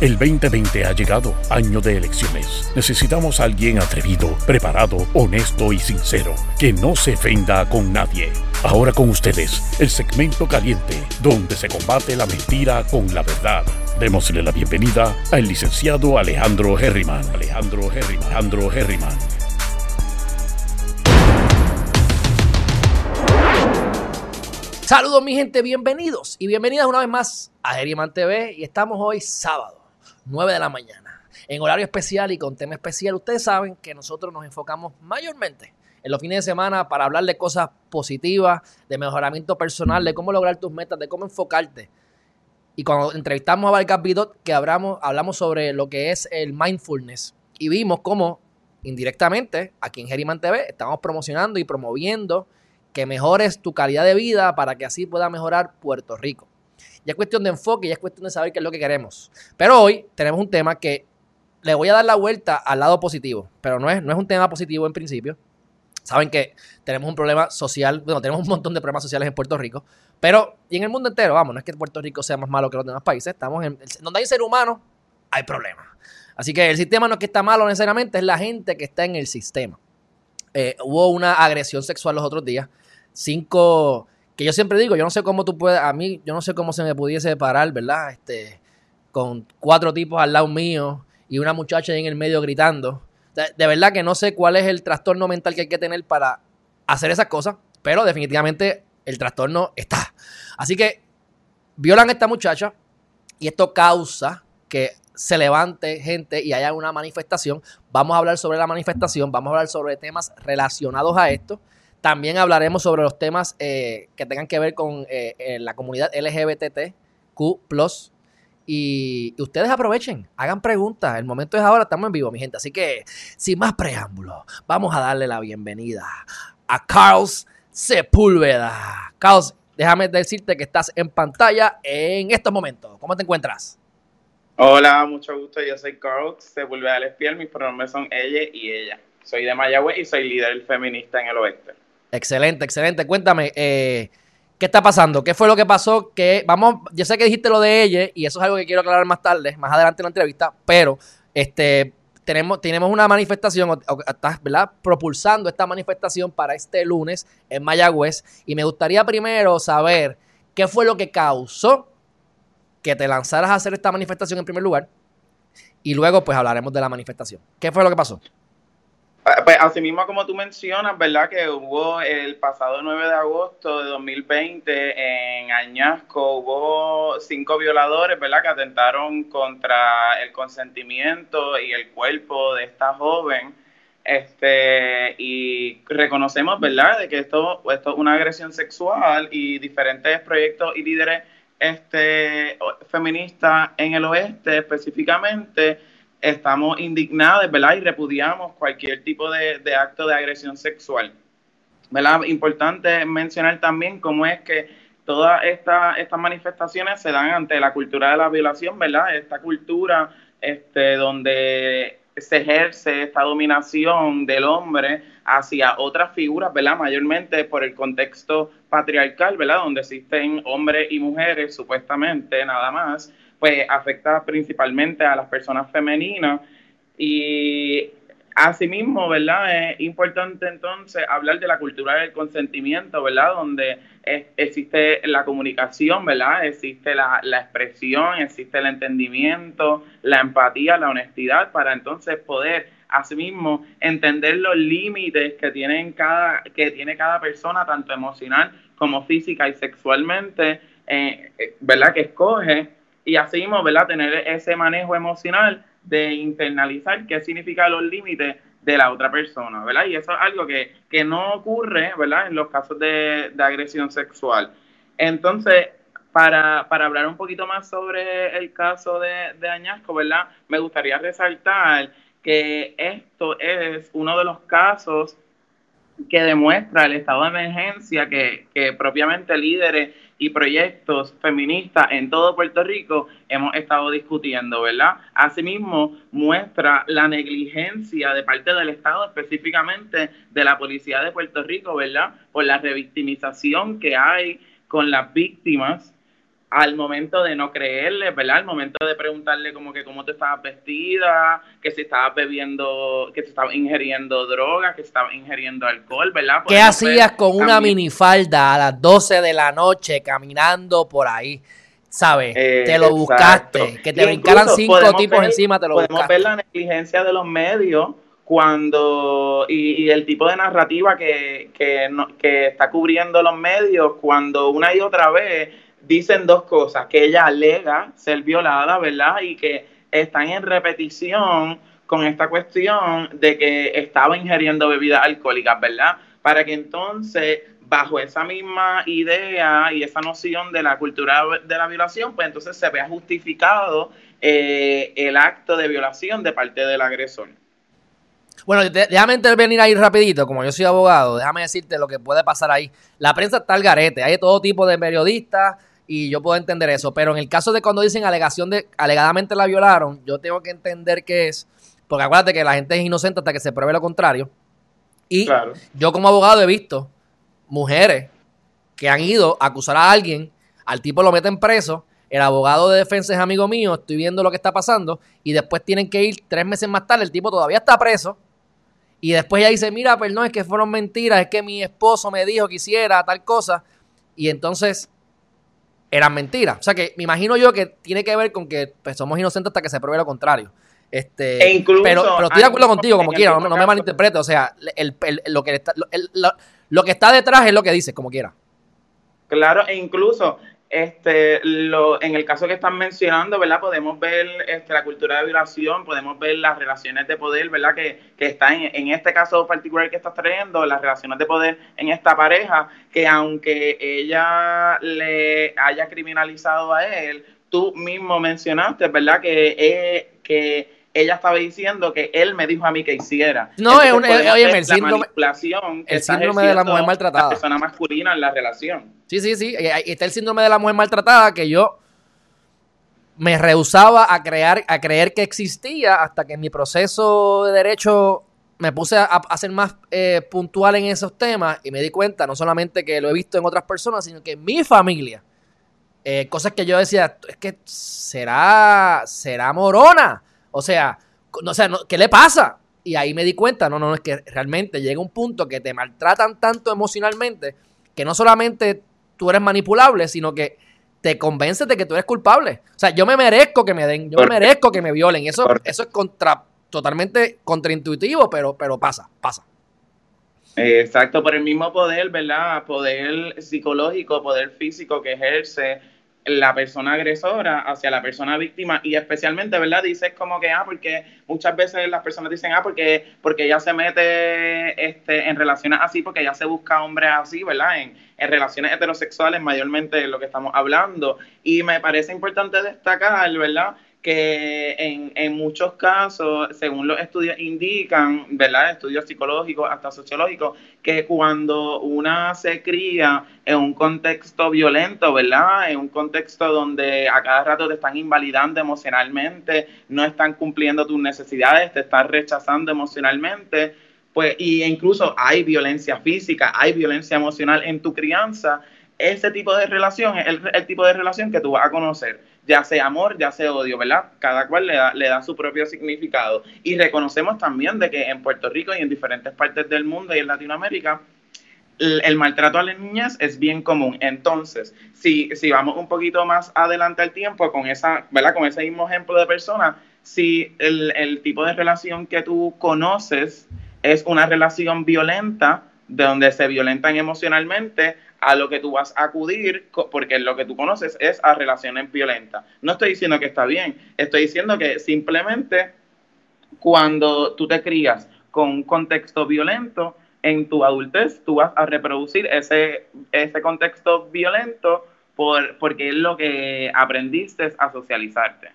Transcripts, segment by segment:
El 2020 ha llegado, año de elecciones. Necesitamos a alguien atrevido, preparado, honesto y sincero, que no se ofenda con nadie. Ahora con ustedes, el segmento caliente, donde se combate la mentira con la verdad. Démosle la bienvenida al licenciado Alejandro Herriman. Alejandro Herriman. Alejandro Herriman. Saludos mi gente, bienvenidos y bienvenidas una vez más a Herriman TV y estamos hoy sábado 9 de la mañana, en horario especial y con tema especial. Ustedes saben que nosotros nos enfocamos mayormente en los fines de semana para hablar de cosas positivas, de mejoramiento personal, de cómo lograr tus metas, de cómo enfocarte. Y cuando entrevistamos a Valgas Bidot, que hablamos, hablamos sobre lo que es el mindfulness y vimos cómo indirectamente aquí en Geriman TV estamos promocionando y promoviendo que mejores tu calidad de vida para que así pueda mejorar Puerto Rico. Ya es cuestión de enfoque, ya es cuestión de saber qué es lo que queremos. Pero hoy tenemos un tema que le voy a dar la vuelta al lado positivo, pero no es, no es un tema positivo en principio. Saben que tenemos un problema social, bueno, tenemos un montón de problemas sociales en Puerto Rico, pero y en el mundo entero, vamos, no es que Puerto Rico sea más malo que los demás países, estamos en donde hay ser humano, hay problemas. Así que el sistema no es que está malo necesariamente, es la gente que está en el sistema. Eh, hubo una agresión sexual los otros días. Cinco que yo siempre digo, yo no sé cómo tú puedes, a mí, yo no sé cómo se me pudiese parar, ¿verdad? Este, con cuatro tipos al lado mío y una muchacha ahí en el medio gritando. De, verdad que no sé cuál es el trastorno mental que hay que tener para hacer esas cosas, pero definitivamente el trastorno está. Así que violan a esta muchacha y esto causa que se levante gente y haya una manifestación. Vamos a hablar sobre la manifestación, vamos a hablar sobre temas relacionados a esto. También hablaremos sobre los temas eh, que tengan que ver con eh, la comunidad LGBTQ. Y, y, ustedes aprovechen, hagan preguntas. El momento es ahora, estamos en vivo, mi gente. Así que, sin más preámbulos, vamos a darle la bienvenida a Carlos Sepúlveda. Carlos, déjame decirte que estás en pantalla en estos momentos. ¿Cómo te encuentras? Hola, mucho gusto. Yo soy Carl Sepúlveda Lespiel. Mis pronombres son ella y ella. Soy de Mayagüez y soy líder feminista en el oeste. Excelente, excelente. Cuéntame, eh, ¿qué está pasando? ¿Qué fue lo que pasó? Que vamos, yo sé que dijiste lo de ella y eso es algo que quiero aclarar más tarde, más adelante en la entrevista, pero este tenemos, tenemos una manifestación, propulsando esta manifestación para este lunes en Mayagüez y me gustaría primero saber qué fue lo que causó que te lanzaras a hacer esta manifestación en primer lugar y luego pues hablaremos de la manifestación. ¿Qué fue lo que pasó? Pues así mismo como tú mencionas, ¿verdad? Que hubo el pasado 9 de agosto de 2020 en Añasco, hubo cinco violadores, ¿verdad? Que atentaron contra el consentimiento y el cuerpo de esta joven. Este, y reconocemos, ¿verdad? De que esto, esto es una agresión sexual y diferentes proyectos y líderes este, feministas en el oeste específicamente estamos indignados, ¿verdad? Y repudiamos cualquier tipo de, acto de agresión sexual. ¿Verdad? Importante mencionar también cómo es que todas esta, estas manifestaciones se dan ante la cultura de la violación, ¿verdad? Esta cultura este, donde se ejerce esta dominación del hombre hacia otras figuras, ¿verdad? Mayormente por el contexto patriarcal, ¿verdad? Donde existen hombres y mujeres, supuestamente, nada más, pues afecta principalmente a las personas femeninas y asimismo, ¿verdad? Es importante entonces hablar de la cultura del consentimiento, ¿verdad? Donde existe la comunicación, ¿verdad? Existe la, la, expresión, existe el entendimiento, la empatía, la honestidad, para entonces poder asimismo entender los límites que, tienen cada, que tiene cada persona, tanto emocional como física y sexualmente, eh, eh, ¿verdad? Que escoge y así ¿verdad? Tener ese manejo emocional de internalizar qué significan los límites de la otra persona, ¿verdad? Y eso es algo que, no ocurre, ¿verdad? En los casos de, agresión sexual. Entonces, para, hablar un poquito más sobre el caso de, de Añasco, ¿verdad? Me gustaría resaltar que esto es uno de los casos que demuestra el estado de emergencia que, que propiamente líderes y proyectos feministas en todo Puerto Rico hemos estado discutiendo, ¿verdad? Asimismo, muestra la negligencia de parte del Estado, específicamente de la Policía de Puerto Rico, ¿verdad? Por la revictimización que hay con las víctimas al momento de no creerle, ¿verdad? Al momento de preguntarle como que cómo te estabas vestida, que si estabas bebiendo, que si estabas ingiriendo drogas, que si estabas ingiriendo alcohol, ¿verdad? ¿Qué hacías con una minifalda a las 12 de la noche caminando por ahí? ¿Sabes? Eh, te lo buscaste. Que te brincaran cinco tipos encima, te lo buscaste. Podemos ver la negligencia de los medios cuando y, el tipo de narrativa que, que, que está cubriendo los medios cuando una y otra vez dicen dos cosas, que ella alega ser violada, ¿verdad? Y que están en repetición con esta cuestión de que estaba ingiriendo bebidas alcohólicas, ¿verdad? Para que entonces, bajo esa misma idea y esa noción de la cultura de la violación, pues entonces se vea justificado eh, el acto de violación de parte del agresor. Bueno, déjame intervenir ahí rapidito, como yo soy abogado, déjame decirte lo que puede pasar ahí. La prensa está al garete, hay todo tipo de periodistas, y yo puedo entender eso. Pero en el caso de cuando dicen alegación de alegadamente la violaron, yo tengo que entender qué es, porque acuérdate que la gente es inocente hasta que se pruebe lo contrario. Y yo como abogado he visto mujeres que han ido a acusar a alguien, al tipo lo meten preso, el abogado de defensa es amigo mío, estoy viendo lo que está pasando, y después tienen que ir tres meses más tarde, el tipo todavía está preso, y después ella dice, mira, pero no, es que fueron mentiras, es que mi esposo me dijo que hiciera tal cosa, y entonces eran mentiras. O sea que me imagino yo que tiene que ver con que pues, somos inocentes hasta que se pruebe lo contrario. Este, e incluso, pero, pero estoy de acuerdo contigo, como quiera, no, me malinterprete. O sea, el, lo, que está, lo que está detrás es lo que dice, como quiera. Claro, e incluso este, lo, en el caso que están mencionando, ¿verdad? Podemos ver este, la cultura de violación, podemos ver las relaciones de poder, ¿verdad? Que, que están en, en, este caso particular que estás trayendo, las relaciones de poder en esta pareja, que aunque ella le haya criminalizado a él, tú mismo mencionaste, ¿verdad? Que, eh, que ella estaba diciendo que él me dijo a mí que hiciera. No, es un, oye, el síndrome, el síndrome de la mujer maltratada. La persona masculina en la relación. Sí, sí, sí. Y está el síndrome de la mujer maltratada que yo me rehusaba a, crear, a creer que existía hasta que en mi proceso de derecho me puse a, ser más eh, puntual en esos temas y me di cuenta no solamente que lo he visto en otras personas, sino que en mi familia. Eh, cosas que yo decía, es que será, será morona o sea, no, o ¿qué le pasa? Y ahí me di cuenta, no, no, no, es que realmente llega un punto que te maltratan tanto emocionalmente que no solamente tú eres manipulable, sino que te convences de que tú eres culpable. O sea, yo me merezco que me den, yo me merezco que me violen. Eso, eso es contra, totalmente contraintuitivo, pero, pero pasa, pasa. Exacto, por el mismo poder, ¿verdad? Poder psicológico, poder físico que ejerce la persona agresora hacia la persona víctima y especialmente, ¿verdad? Dices como que, ah, porque muchas veces las personas dicen, ah, porque, porque ella se mete este, en relaciones así, porque ella se busca hombres así, ¿verdad? En, en relaciones heterosexuales mayormente lo que estamos hablando. Y me parece importante destacar, ¿verdad? Que en, en, muchos casos, según los estudios indican, ¿verdad? Estudios psicológicos, hasta sociológicos, que cuando una se cría en un contexto violento, ¿verdad? En un contexto donde a cada rato te están invalidando emocionalmente, no están cumpliendo tus necesidades, te están rechazando emocionalmente, pues, y incluso hay violencia física, hay violencia emocional en tu crianza, ese tipo de relación es el, tipo de relación que tú vas a conocer ya sea amor, ya sea odio, ¿verdad? Cada cual le da, le da su propio significado. Y reconocemos también de que en Puerto Rico y en diferentes partes del mundo y en Latinoamérica, el, maltrato a las niñas es bien común. Entonces, si, si vamos un poquito más adelante al tiempo con esa, ¿verdad? Con ese mismo ejemplo de persona, si el, el tipo de relación que tú conoces es una relación violenta, de donde se violentan emocionalmente, a lo que tú vas a acudir, porque lo que tú conoces es a relaciones violentas. No estoy diciendo que está bien, estoy diciendo que simplemente cuando tú te crías con un contexto violento, en tu adultez tú vas a reproducir ese, ese contexto violento por, porque es lo que aprendiste a socializarte.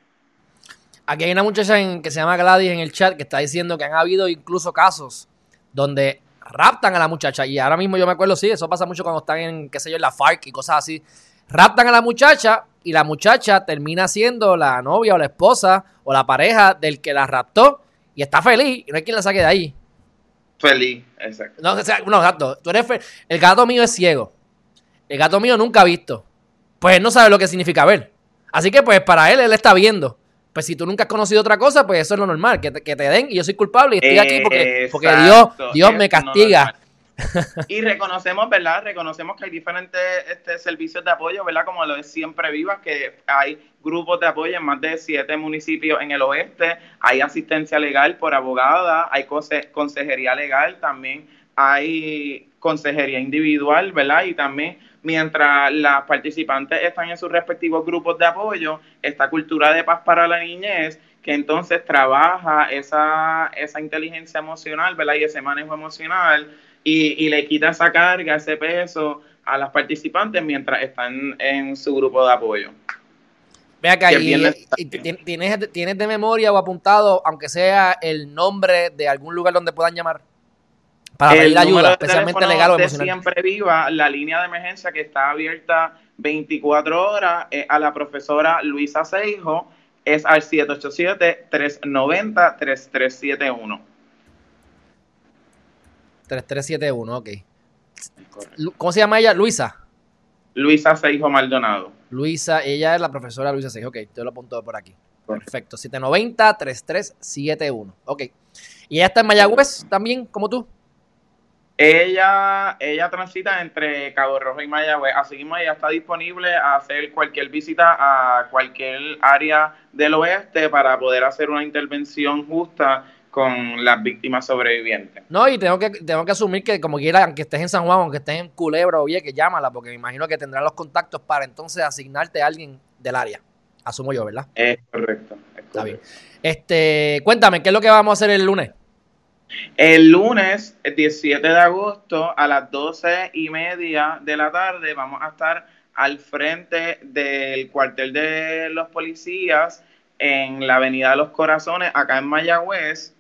Aquí hay una muchacha que se llama Gladys en el chat que está diciendo que han habido incluso casos donde raptan a la muchacha. Y ahora mismo yo me acuerdo, sí, eso pasa mucho cuando están en, qué sé yo, en la FARC y cosas así. Raptan a la muchacha y la muchacha termina siendo la novia o la esposa o la pareja del que la raptó y está feliz y no hay quien la saque de ahí. Feliz, exacto. No, o sea, no gato, tú eres el gato mío es ciego. El gato mío nunca ha visto. pues él no sabe lo que significa ver. Así que pues para él, él está viendo. Pues si tú nunca has conocido otra cosa, pues eso es lo normal, que te, que te den y yo soy culpable y estoy aquí porque, porque Dios, Dios me castiga. y reconocemos, ¿verdad? Reconocemos que hay diferentes este, servicios de apoyo, ¿verdad? Como lo de Siempre Viva, que hay grupos de apoyo en más de siete municipios en el oeste, hay asistencia legal por abogada, hay consejería legal, también hay consejería individual, ¿verdad? Y también mientras las participantes están en sus respectivos grupos de apoyo, esta cultura de paz para la niñez, que entonces trabaja esa, esa inteligencia emocional, ¿verdad? Y ese manejo emocional y, le quita esa carga, ese peso a las participantes mientras están en su grupo de apoyo. Ve acá, y, tienes, ¿tienes de memoria o apuntado, aunque sea el nombre de algún lugar donde puedan llamar? Para pedir ayuda, especialmente legal o emocional. Siempre viva la línea de emergencia que está abierta 24 horas eh, a la profesora Luisa Seijo es al 787-390-3371. 3371, ok. ¿Cómo se llama ella? Luisa. Luisa Seijo Maldonado. Luisa, ella es la profesora Luisa Seijo. Ok, te lo apunto por aquí. Perfecto. 790-3371. Ok. ¿Y ella está en Mayagüez también, como tú? Ella, ella transita entre Cabo Rojo y Mayagüez. Así mismo ella está disponible a hacer cualquier visita a cualquier área del oeste para poder hacer una intervención justa con las víctimas sobrevivientes. No, y tengo que, tengo que asumir que como quiera, aunque estés en San Juan, aunque estés en Culebra o que llámala, porque me imagino que tendrá los contactos para entonces asignarte a alguien del área. Asumo yo, ¿verdad? Es correcto. Está bien. Este, cuéntame, ¿qué es lo que vamos a hacer el lunes? El lunes, el 17 de agosto, a las 12 y media de la tarde, vamos a estar al frente del cuartel de los policías en la Avenida de los Corazones, acá en Mayagüez.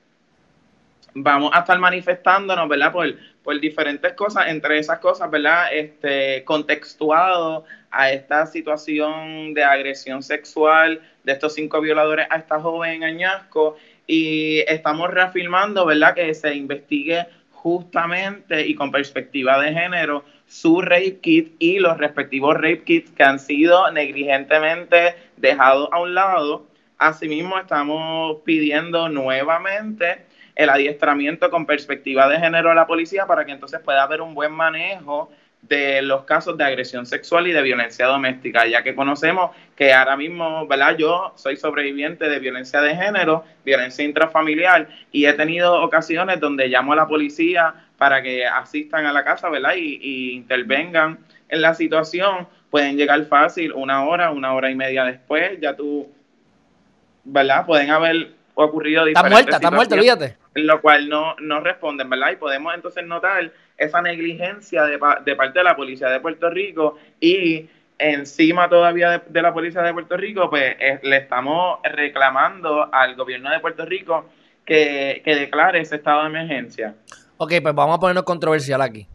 Vamos a estar manifestándonos, ¿verdad? Por, por diferentes cosas, entre esas cosas, ¿verdad? Este, contextuado a esta situación de agresión sexual de estos cinco violadores a esta joven Añasco y estamos reafirmando, ¿verdad?, que se investigue justamente y con perspectiva de género su rape kit y los respectivos rape kits que han sido negligentemente dejados a un lado. Asimismo, estamos pidiendo nuevamente el adiestramiento con perspectiva de género a la policía para que entonces pueda haber un buen manejo de los casos de agresión sexual y de violencia doméstica, ya que conocemos que ahora mismo, ¿verdad? Yo soy sobreviviente de violencia de género, violencia intrafamiliar, y he tenido ocasiones donde llamo a la policía para que asistan a la casa, ¿verdad? Y, y intervengan en la situación. Pueden llegar fácil una hora, una hora y media después, ya tú, ¿verdad? Pueden haber ocurrido diferentes Está muerta, está muerta, olvídate. En lo cual no, no responden, ¿verdad? Y podemos entonces notar esa negligencia de, de parte de la policía de Puerto Rico y encima todavía de, la policía de Puerto Rico, pues eh, le estamos reclamando al gobierno de Puerto Rico que, que declare ese estado de emergencia. Ok, pues vamos a ponernos controversial aquí.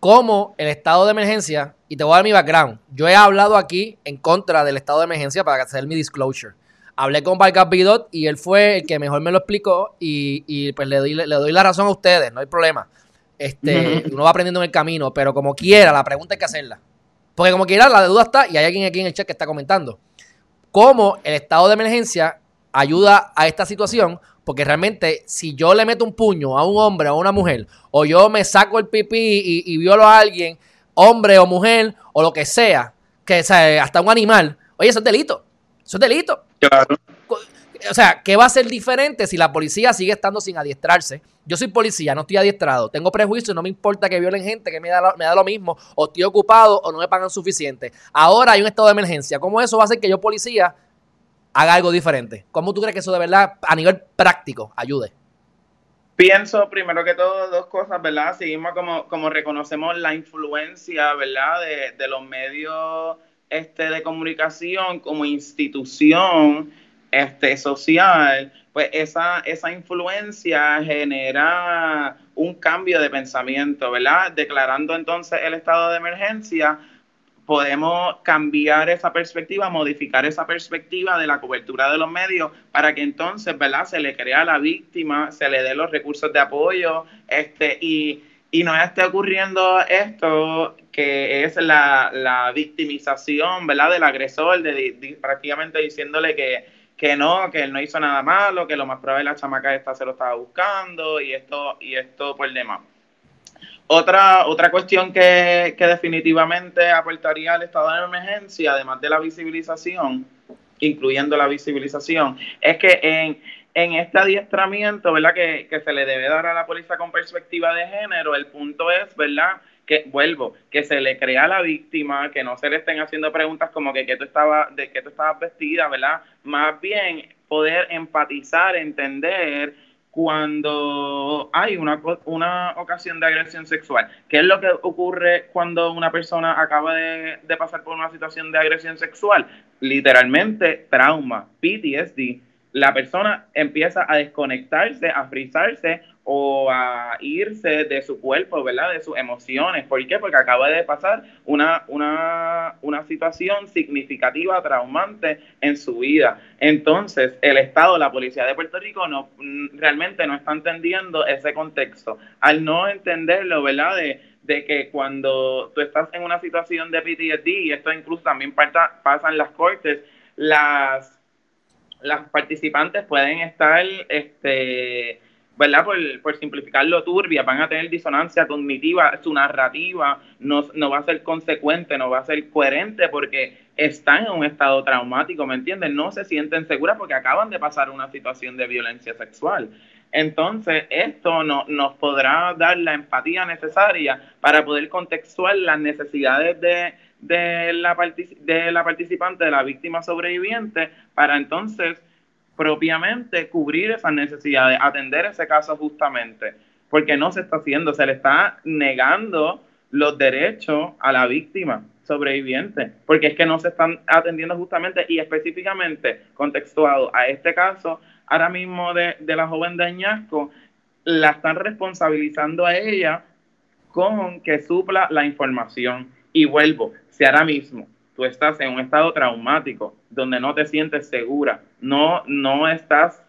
Como el estado de emergencia, y te voy a dar mi background, yo he hablado aquí en contra del estado de emergencia para hacer mi disclosure. Hablé con Vargas Bidot y él fue el que mejor me lo explicó y, y pues le doy, le doy la razón a ustedes, no hay problema. Este, uno va aprendiendo en el camino, pero como quiera, la pregunta hay que hacerla. Porque como quiera, la duda está, y hay alguien aquí en el chat que está comentando. ¿Cómo el estado de emergencia ayuda a esta situación? Porque realmente, si yo le meto un puño a un hombre o a una mujer, o yo me saco el pipí y, violo a alguien, hombre o mujer, o lo que sea, que sea, hasta un animal, oye, eso es delito. Eso es delito. Claro o sea, ¿qué va a ser diferente si la policía sigue estando sin adiestrarse? Yo soy policía, no estoy adiestrado, tengo prejuicios, no me importa que violen gente, que me da, me da lo mismo, o estoy ocupado o no me pagan suficiente. Ahora hay un estado de emergencia. ¿Cómo eso va a hacer que yo, policía, haga algo diferente? ¿Cómo tú crees que eso de verdad, a nivel práctico, ayude? Pienso primero que todo dos cosas, ¿verdad? Seguimos como, como reconocemos la influencia, ¿verdad? De, de los medios este, de comunicación como institución este, social, pues esa, esa influencia genera un cambio de pensamiento, ¿verdad? Declarando entonces el estado de emergencia, podemos cambiar esa perspectiva, modificar esa perspectiva de la cobertura de los medios para que entonces, ¿verdad? Se le crea a la víctima, se le dé los recursos de apoyo, este, y, y no esté ocurriendo esto que es la, victimización, ¿verdad? Del agresor, de, prácticamente diciéndole que, que no, que él no hizo nada malo, que lo más probable la chamaca esta se lo estaba buscando y esto, y esto por demás. Otra, otra cuestión que, que definitivamente aportaría al estado de emergencia, además de la visibilización, incluyendo la visibilización, es que en, en este adiestramiento, ¿verdad? Que, que, se le debe dar a la policía con perspectiva de género, el punto es, ¿verdad? Que vuelvo, que se le crea a la víctima, que no se le estén haciendo preguntas como que, que tú estabas, de que tú estabas vestida, ¿verdad? Más bien poder empatizar, entender cuando hay una, una ocasión de agresión sexual. ¿Qué es lo que ocurre cuando una persona acaba de, de pasar por una situación de agresión sexual? Literalmente trauma, PTSD la persona empieza a desconectarse, a frizarse o a irse de su cuerpo, ¿verdad? De sus emociones. ¿Por qué? Porque acaba de pasar una, una, una situación significativa, traumante en su vida. Entonces, el Estado, la Policía de Puerto Rico, no, mm, realmente no está entendiendo ese contexto. Al no entenderlo, ¿verdad? De, de que cuando tú estás en una situación de PTSD, y esto incluso también pasa en las cortes, las las participantes pueden estar, este, ¿verdad? Por, por simplificarlo turbia, van a tener disonancia cognitiva, su narrativa no, no va a ser consecuente, no va a ser coherente porque están en un estado traumático, ¿me entienden? No se sienten seguras porque acaban de pasar una situación de violencia sexual. Entonces, esto no, nos podrá dar la empatía necesaria para poder contextuar las necesidades de, de la, de la participante, de la víctima sobreviviente, para entonces propiamente cubrir esas necesidades, atender ese caso justamente, porque no se está haciendo, se le está negando los derechos a la víctima sobreviviente, porque es que no se están atendiendo justamente y específicamente contextuado a este caso, ahora mismo de, de la joven de Añasco, la están responsabilizando a ella con que supla la información. Y vuelvo, si ahora mismo tú estás en un estado traumático donde no te sientes segura, no, no estás,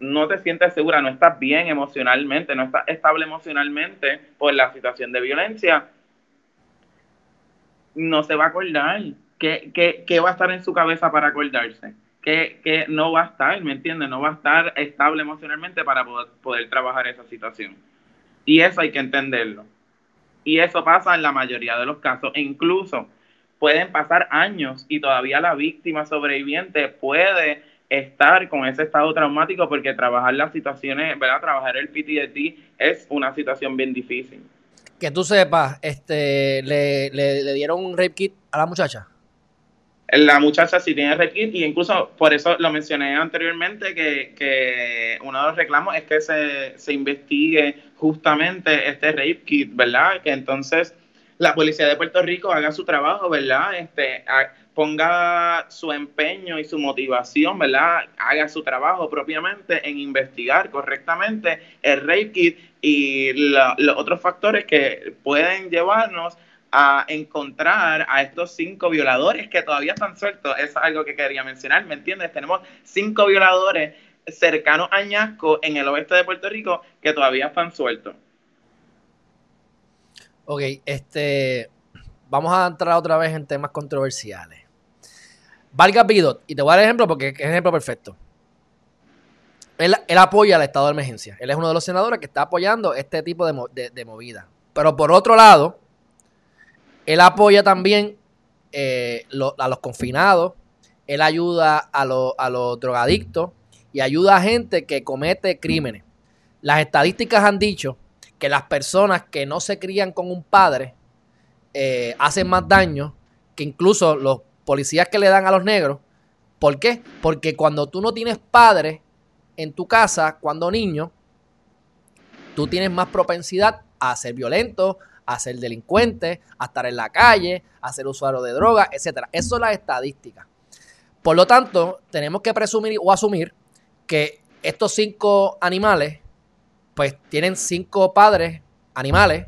no te sientes segura, no estás bien emocionalmente, no estás estable emocionalmente por la situación de violencia, no se va a acordar. ¿Qué, qué, va a estar en su cabeza para acordarse? Que, no va a estar, ¿me entiendes? No va a estar estable emocionalmente para poder, poder trabajar esa situación. Y eso hay que entenderlo. Y eso pasa en la mayoría de los casos. Incluso pueden pasar años y todavía la víctima sobreviviente puede estar con ese estado traumático porque trabajar las situaciones, ¿verdad? Trabajar el PTSD es una situación bien difícil. Que tú sepas, este, ¿le, le, dieron un rape kit a la muchacha? La muchacha sí tiene rape kit y incluso por eso lo mencioné anteriormente que, que uno de los reclamos es que se, se investigue justamente este rape kit, ¿verdad? Que entonces la policía de Puerto Rico haga su trabajo, ¿verdad? Este, ponga su empeño y su motivación, ¿verdad? Haga su trabajo propiamente en investigar correctamente el rape kit y los otros factores que pueden llevarnos a encontrar a estos cinco violadores que todavía están sueltos. Es algo que quería mencionar, ¿me entiendes? Tenemos cinco violadores cercanos a Añasco en el oeste de Puerto Rico que todavía están sueltos. Ok, este. Vamos a entrar otra vez en temas controversiales. Valga Bidot, y te voy a dar ejemplo porque es el ejemplo perfecto. Él, apoya al estado de emergencia. Él es uno de los senadores que está apoyando este tipo de, movida. Pero por otro lado, él apoya también eh, a los confinados, él ayuda a, a los drogadictos y ayuda a gente que comete crímenes. Las estadísticas han dicho que las personas que no se crían con un padre eh, hacen más daño que incluso los policías que le dan a los negros. ¿Por qué? Porque cuando tú no tienes padre en tu casa, cuando niño, tú tienes más propensidad a ser violento, a ser delincuente, a estar en la calle, a ser usuario de drogas, etc. Eso es la estadística. Por lo tanto, tenemos que presumir o asumir que estos cinco animales pues tienen cinco padres animales,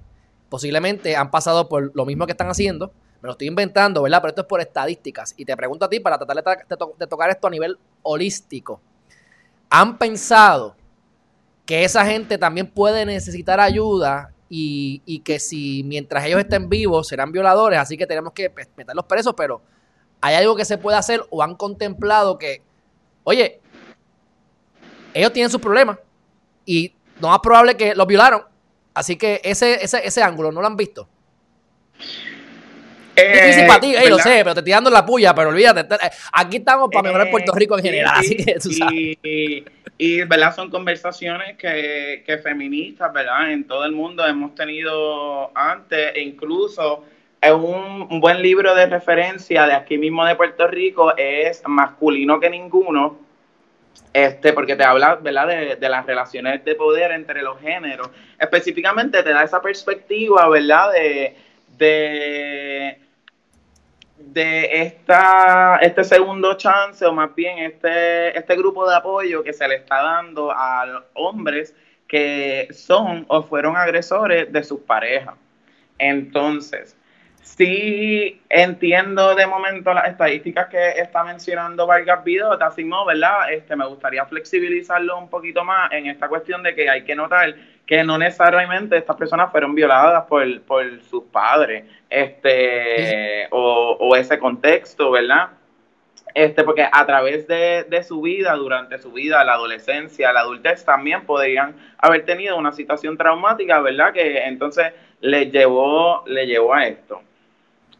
posiblemente han pasado por lo mismo que están haciendo, me lo estoy inventando, ¿verdad? Pero esto es por estadísticas. Y te pregunto a ti para tratar de, tocar esto a nivel holístico. ¿Han pensado que esa gente también puede necesitar ayuda y, y que si mientras ellos estén vivos serán violadores, así que tenemos que pues, meterlos presos, pero hay algo que se puede hacer o han contemplado que, oye, ellos tienen sus problemas y no más probable que los violaron. Así que ese, ese, ese ángulo no lo han visto. Eh, Difícil para ti, eh, lo sé, pero te estoy dando la puya, pero olvídate. te- Aquí estamos para mejorar Eh, Puerto Rico en general, así sí, que tú sabes. Y, y, ¿verdad? Son conversaciones que, que feministas, ¿verdad? En todo el mundo hemos tenido antes, e incluso es un, un buen libro de referencia de aquí mismo de Puerto Rico, es Masculino que Ninguno, este, porque te habla, ¿verdad? De, de las relaciones de poder entre los géneros. Específicamente te da esa perspectiva, ¿verdad? De, de, de esta, este segundo chance, o más bien este, este grupo de apoyo que se le está dando a los hombres que son o fueron agresores de sus parejas. Entonces, sí entiendo de momento las estadísticas que está mencionando Vargas Vidota, así no, ¿verdad? Este, me gustaría flexibilizarlo un poquito más en esta cuestión de que hay que notar que no necesariamente estas personas fueron violadas por, por sus padres, este, o, o ese contexto, ¿verdad? Este, porque a través de, de su vida, durante su vida, la adolescencia, la adultez, también podrían haber tenido una situación traumática, ¿verdad? Que entonces le llevó, le llevó a esto.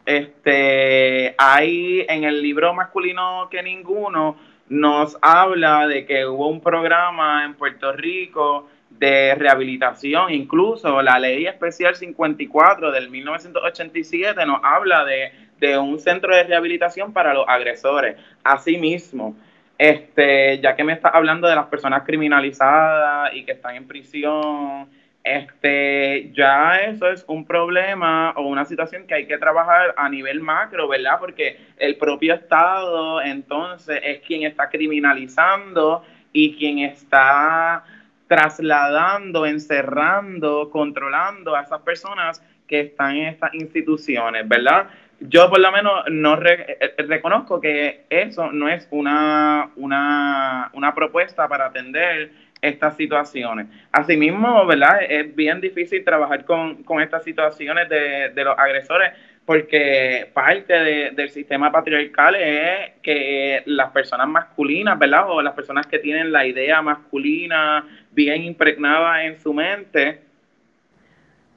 Este, hay en el libro masculino que ninguno nos habla de que hubo un programa en Puerto Rico de rehabilitación, incluso la ley especial 54 del 1987 nos habla de, de un centro de rehabilitación para los agresores. Asimismo, este, ya que me está hablando de las personas criminalizadas y que están en prisión, este, ya eso es un problema o una situación que hay que trabajar a nivel macro, ¿verdad? Porque el propio Estado entonces es quien está criminalizando y quien está trasladando, encerrando, controlando a esas personas que están en estas instituciones, ¿verdad? Yo por lo menos no eh, reconozco que eso no es una, una, una propuesta para atender estas situaciones. Asimismo, ¿verdad? Es bien difícil trabajar con, con estas situaciones de, de los agresores porque parte de- del sistema patriarcal es que las personas masculinas, ¿verdad? O las personas que tienen la idea masculina bien impregnada en su mente,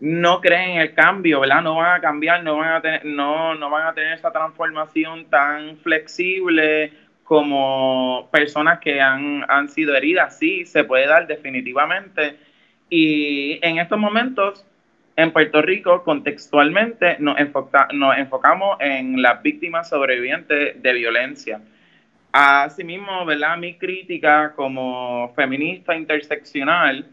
no creen en el cambio, ¿verdad? No van a cambiar, no van a tener, no, no van a tener esa transformación tan flexible como personas que han, han sido heridas. Sí, se puede dar definitivamente. Y en estos momentos, en Puerto Rico, contextualmente, nos, enfoca- nos enfocamos en las víctimas sobrevivientes de violencia. Asimismo, ¿verdad? Mi crítica como feminista interseccional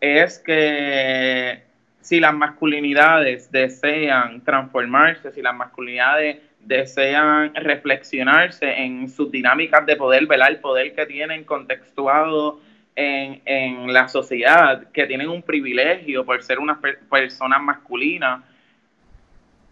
es que si las masculinidades desean transformarse, si las masculinidades desean reflexionarse en sus dinámicas de poder, ¿verdad? El poder que tienen contextuado en, en la sociedad, que tienen un privilegio por ser unas per- personas masculinas,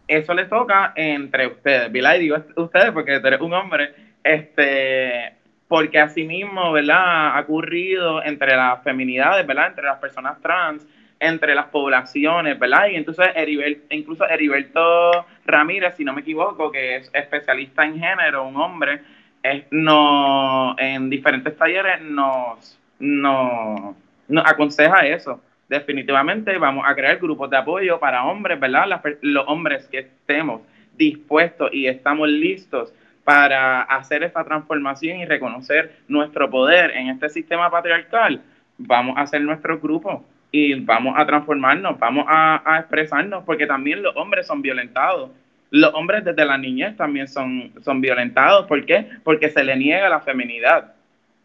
eso les toca entre ustedes, ¿verdad? Y digo ustedes porque eres un hombre, este, porque asimismo, ¿verdad? Ha ocurrido entre las feminidades, ¿verdad? Entre las personas trans, entre las poblaciones, ¿verdad? Y entonces Heribel- incluso Heriberto Ramírez, si no me equivoco, que es especialista en género, un hombre, es- no, en diferentes talleres nos, nos, nos aconseja eso. Definitivamente vamos a crear grupos de apoyo para hombres, ¿verdad? Las los hombres que estemos dispuestos y estamos listos para hacer esta transformación y reconocer nuestro poder en este sistema patriarcal, vamos a hacer nuestro grupo y vamos a transformarnos, vamos a, a expresarnos, porque también los hombres son violentados. Los hombres desde la niñez también son, son violentados. ¿Por qué? Porque se le niega la feminidad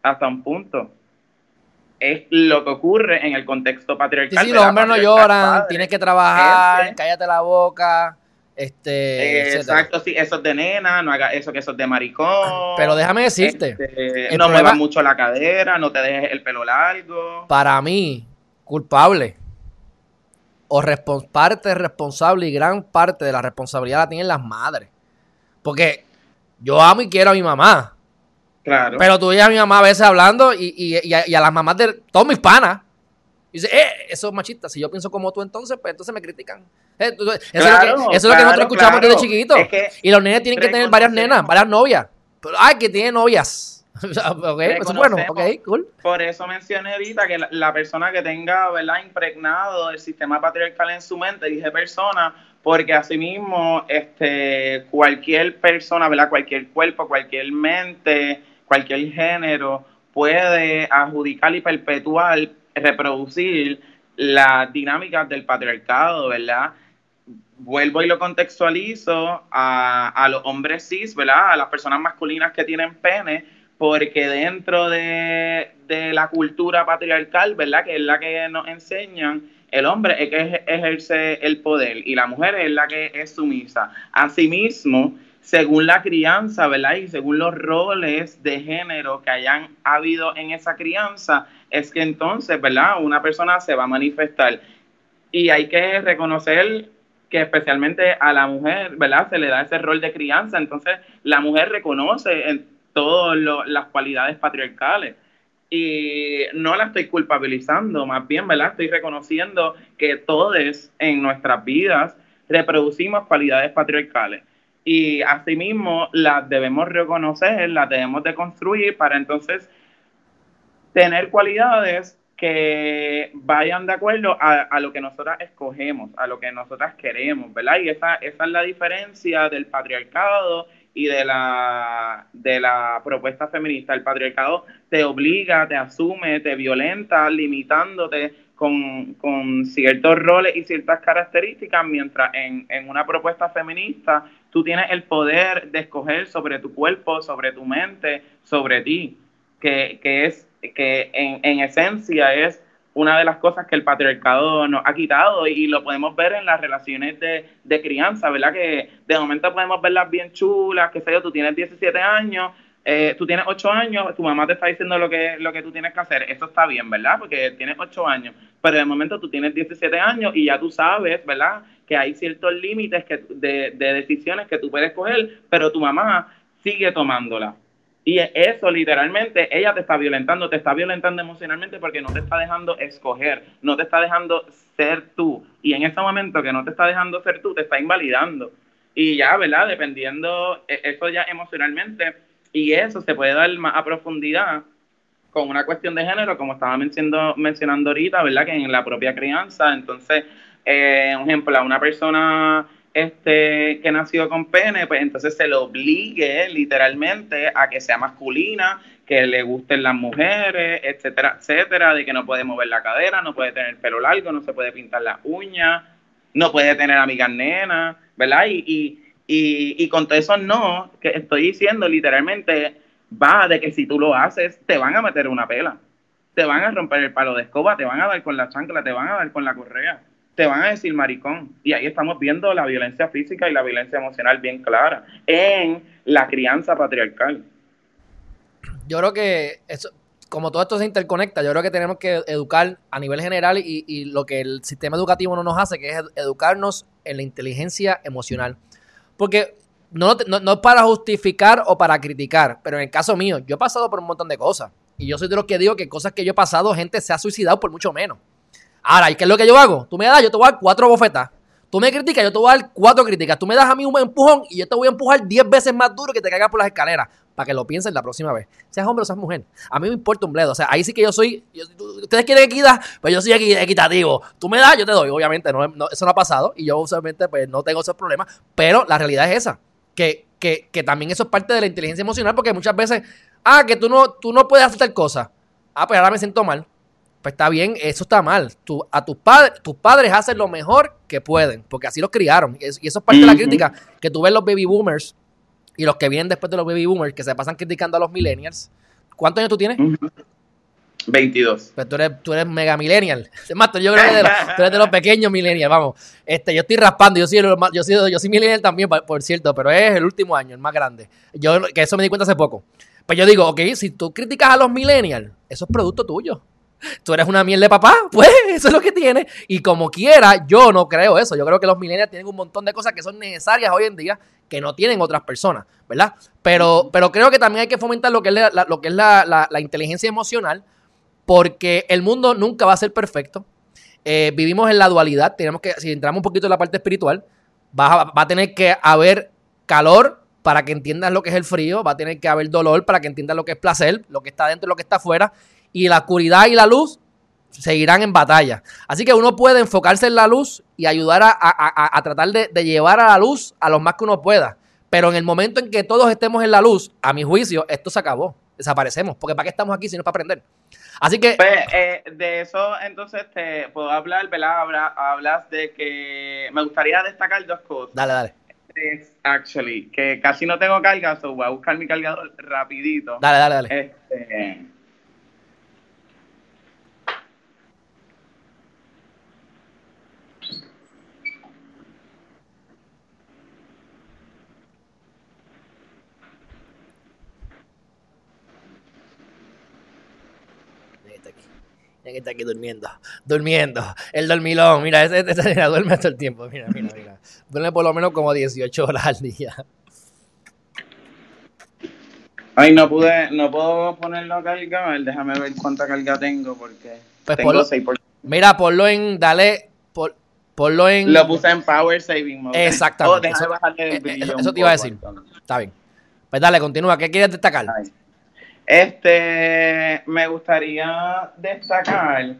hasta un punto. Es lo que ocurre en el contexto Sí, patriarcal. sí, de los hombres no lloran, padre. tienes que trabajar, Este. cállate la boca, este, etcétera. exacto, sí, eso es de nena, no haga eso que eso es de maricón. Pero déjame decirte, Este, no problema- muevas mucho la cadera, no te dejes el pelo largo. para mí, culpable o respon- parte responsable y gran parte de la responsabilidad la tienen las madres. Porque yo amo y quiero a mi mamá, Claro. pero tú oyes a mi mamá a veces hablando y, y- y a, y a las mamás de todos mis panas Y dice, eh, eso es machista. Si yo pienso como tú, entonces, pues entonces me critican. Eh, eso, es lo que, eso es lo que nosotros escuchamos desde chiquitos. y los nenes tienen que tener varias nenas, varias novias. Pero, ay, que tiene novias. Ok, eso es bueno. Ok, cool. Por eso mencioné ahorita que la, persona que tenga, ¿verdad?, impregnado el sistema patriarcal en su mente, dije persona, porque asimismo, este, cualquier persona, ¿verdad?, cualquier cuerpo, cualquier mente, cualquier género puede adjudicar y perpetuar reproducir las dinámicas del patriarcado, ¿verdad? Vuelvo y lo contextualizo a, a los hombres cis, ¿verdad? A las personas masculinas que tienen pene, porque dentro de, de, la cultura patriarcal, ¿verdad? Que es la que nos enseñan, el hombre es que ejerce el poder y la mujer es la que es sumisa. Asimismo, según la crianza, ¿verdad? Y según los roles de género que hayan habido en esa crianza, es que entonces, ¿verdad? Una persona se va a manifestar. Y hay que reconocer que especialmente a la mujer, ¿verdad? Se le da ese rol de crianza. Entonces, la mujer reconoce todas las cualidades patriarcales. Y no la estoy culpabilizando, más bien, ¿verdad? Estoy reconociendo que todos en nuestras vidas reproducimos cualidades patriarcales y asimismo las debemos reconocer, las debemos de construir para entonces tener cualidades que vayan de acuerdo a, lo que nosotras escogemos, a lo que nosotras queremos, ¿verdad? Y esa, esa es la diferencia del patriarcado y de la, de la propuesta feminista. El patriarcado te obliga, te asume, te violenta, limitándote con, con ciertos roles y ciertas características, mientras en, en una propuesta feminista tú tienes el poder de escoger sobre tu cuerpo, sobre tu mente, sobre ti, que, es que en, en, esencia es una de las cosas que el patriarcado nos ha quitado y, lo podemos ver en las relaciones de, de, crianza, ¿verdad? Que de momento podemos verlas bien chulas, que sé yo, tú tienes 17 años, eh, tú tienes 8 años, tu mamá te está diciendo lo que, lo que tú tienes que hacer, eso está bien, ¿verdad? Porque tienes 8 años, pero de momento tú tienes 17 años y ya tú sabes, ¿verdad? que hay ciertos límites que, de, decisiones que tú puedes coger, pero tu mamá sigue tomándola. Y eso literalmente, ella te está violentando, te está violentando emocionalmente porque no te está dejando escoger, no te está dejando ser tú. Y en ese momento que no te está dejando ser tú, te está invalidando. Y ya, ¿verdad? Dependiendo, e, eso ya emocionalmente, y eso se puede dar más a profundidad con una cuestión de género, como estaba mencionando, mencionando ahorita, ¿verdad? Que en la propia crianza, entonces eh, un ejemplo, a una persona este, que nació con pene, pues entonces se le obligue literalmente a que sea masculina, que le gusten las mujeres, etcétera, etcétera, de que no puede mover la cadera, no puede tener pelo largo, no se puede pintar las uñas, no puede tener amigas nenas, ¿verdad? Y, y, y, y con todo eso no, que estoy diciendo literalmente, va de que si tú lo haces, te van a meter una pela, te van a romper el palo de escoba, te van a dar con la chancla, te van a dar con la correa te van a decir maricón. Y ahí estamos viendo la violencia física y la violencia emocional bien clara en la crianza patriarcal. Yo creo que eso, como todo esto se interconecta, yo creo que tenemos que educar a nivel general y, lo que el sistema educativo no nos hace, que es educarnos en la inteligencia emocional. Porque no, no, no es para justificar o para criticar, pero en el caso mío, yo he pasado por un montón de cosas. Y yo soy de los que digo que cosas que yo he pasado, gente se ha suicidado por mucho menos. Ahora, ¿y qué es lo que yo hago? Tú me das, yo te voy a dar cuatro bofetas. Tú me criticas, yo te voy a dar cuatro críticas. Tú me das a mí un empujón y yo te voy a empujar diez veces más duro que te caigas por las escaleras. Para que lo pienses la próxima vez. Seas hombre o seas mujer. A mí me importa un bledo. O sea, ahí sí que yo soy. ustedes quieren equidad, pues yo soy equitativo. Tú me das, yo te doy. Obviamente, eso no ha pasado. Y yo usualmente pues, no tengo esos problemas. Pero la realidad es esa. Que, que, que también eso es parte de la inteligencia emocional. Porque muchas veces. Ah, que tú no, tú no puedes hacer tal cosa. Ah, pues ahora me siento mal pues está bien, eso está mal. a tus padres, tus padres hacen lo mejor que pueden, porque así los criaron. Y eso, es parte de la crítica que tú ves los baby boomers y los que vienen después de los baby boomers que se pasan criticando a los millennials. ¿Cuántos años tú tienes? 22. Pues tú eres, tú eres mega millennial. yo creo que de tú eres de los pequeños millennials, vamos. Este, yo estoy raspando, yo soy, yo soy, yo soy millennial también, por cierto, pero es el último año, el más grande. Yo, que eso me di cuenta hace poco. Pues yo digo, ok, si tú criticas a los millennials, eso es producto tuyo tú eres una miel de papá, pues eso es lo que tiene. Y como quiera, yo no creo eso. Yo creo que los millennials tienen un montón de cosas que son necesarias hoy en día que no tienen otras personas, ¿verdad? Pero, pero creo que también hay que fomentar lo que es la, lo que es la, inteligencia emocional porque el mundo nunca va a ser perfecto. Eh, vivimos en la dualidad. Tenemos que, si entramos un poquito en la parte espiritual, va a, va a tener que haber calor para que entiendas lo que es el frío, va a tener que haber dolor para que entiendas lo que es placer, lo que está dentro y lo que está afuera, y la oscuridad y la luz seguirán en batalla. Así que uno puede enfocarse en la luz y ayudar a, a, a tratar de, de, llevar a la luz a lo más que uno pueda. Pero en el momento en que todos estemos en la luz, a mi juicio, esto se acabó. Desaparecemos. Porque ¿para qué estamos aquí si no es para aprender? Así que... Pues, eh, de eso entonces te puedo hablar, ¿verdad? Hablas de que me gustaría destacar dos cosas. Dale, dale. Es actually, que casi no tengo carga, so voy a buscar mi cargador rapidito. Dale, dale, dale. Este, que está aquí durmiendo, durmiendo, el dormilón, mira, ese, ese, ese duerme todo el tiempo, mira, mira, mira, duerme por lo menos como 18 horas al día. Ay, no pude, no puedo ponerlo a cargar, déjame ver cuánta carga tengo porque pues tengo ponlo, 6 por... Mira, ponlo en, dale, por, ponlo en... Lo puse en Power Saving Mode. Exactamente. Oh, eso, el eh, eso un te iba a decir. Está bien. Pues dale, continúa. ¿Qué quieres destacar? Ay. Este, me gustaría destacar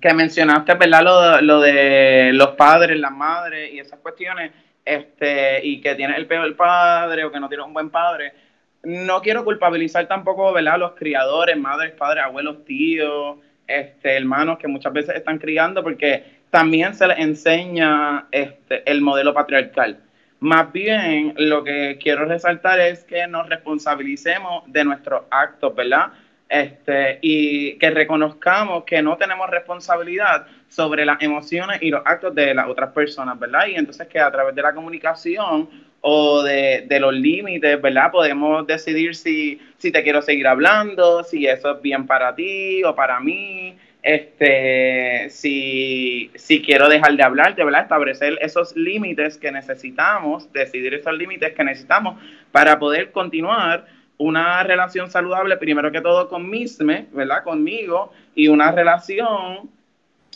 que mencionaste, ¿verdad? Lo, de los padres, las madres y esas cuestiones, este, y que tienes el peor padre o que no tienes un buen padre. No quiero culpabilizar tampoco, ¿verdad? Los criadores, madres, padres, abuelos, tíos, este, hermanos que muchas veces están criando porque también se les enseña este, el modelo patriarcal. Más bien, lo que quiero resaltar es que nos responsabilicemos de nuestros actos, ¿verdad? Este, y que reconozcamos que no tenemos responsabilidad sobre las emociones y los actos de las otras personas, ¿verdad? Y entonces que a través de la comunicación o de, de los límites, ¿verdad? Podemos decidir si, si te quiero seguir hablando, si eso es bien para ti o para mí, este, si, si quiero dejar de hablar, de verdad, establecer esos límites que necesitamos, decidir esos límites que necesitamos para poder continuar una relación saludable, primero que todo con misme, ¿verdad? Conmigo, y una relación,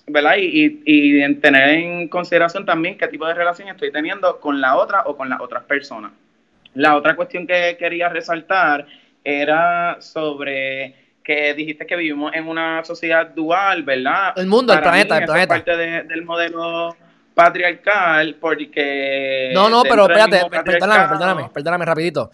¿verdad? Y, y, y, tener en consideración también qué tipo de relación estoy teniendo con la otra o con las otras personas. La otra cuestión que quería resaltar era sobre que dijiste que vivimos en una sociedad dual, ¿verdad? El mundo, Para el planeta, mí, el planeta. Es parte de, del modelo patriarcal, porque... No, no, pero espérate, perdóname, perdóname, perdóname rapidito.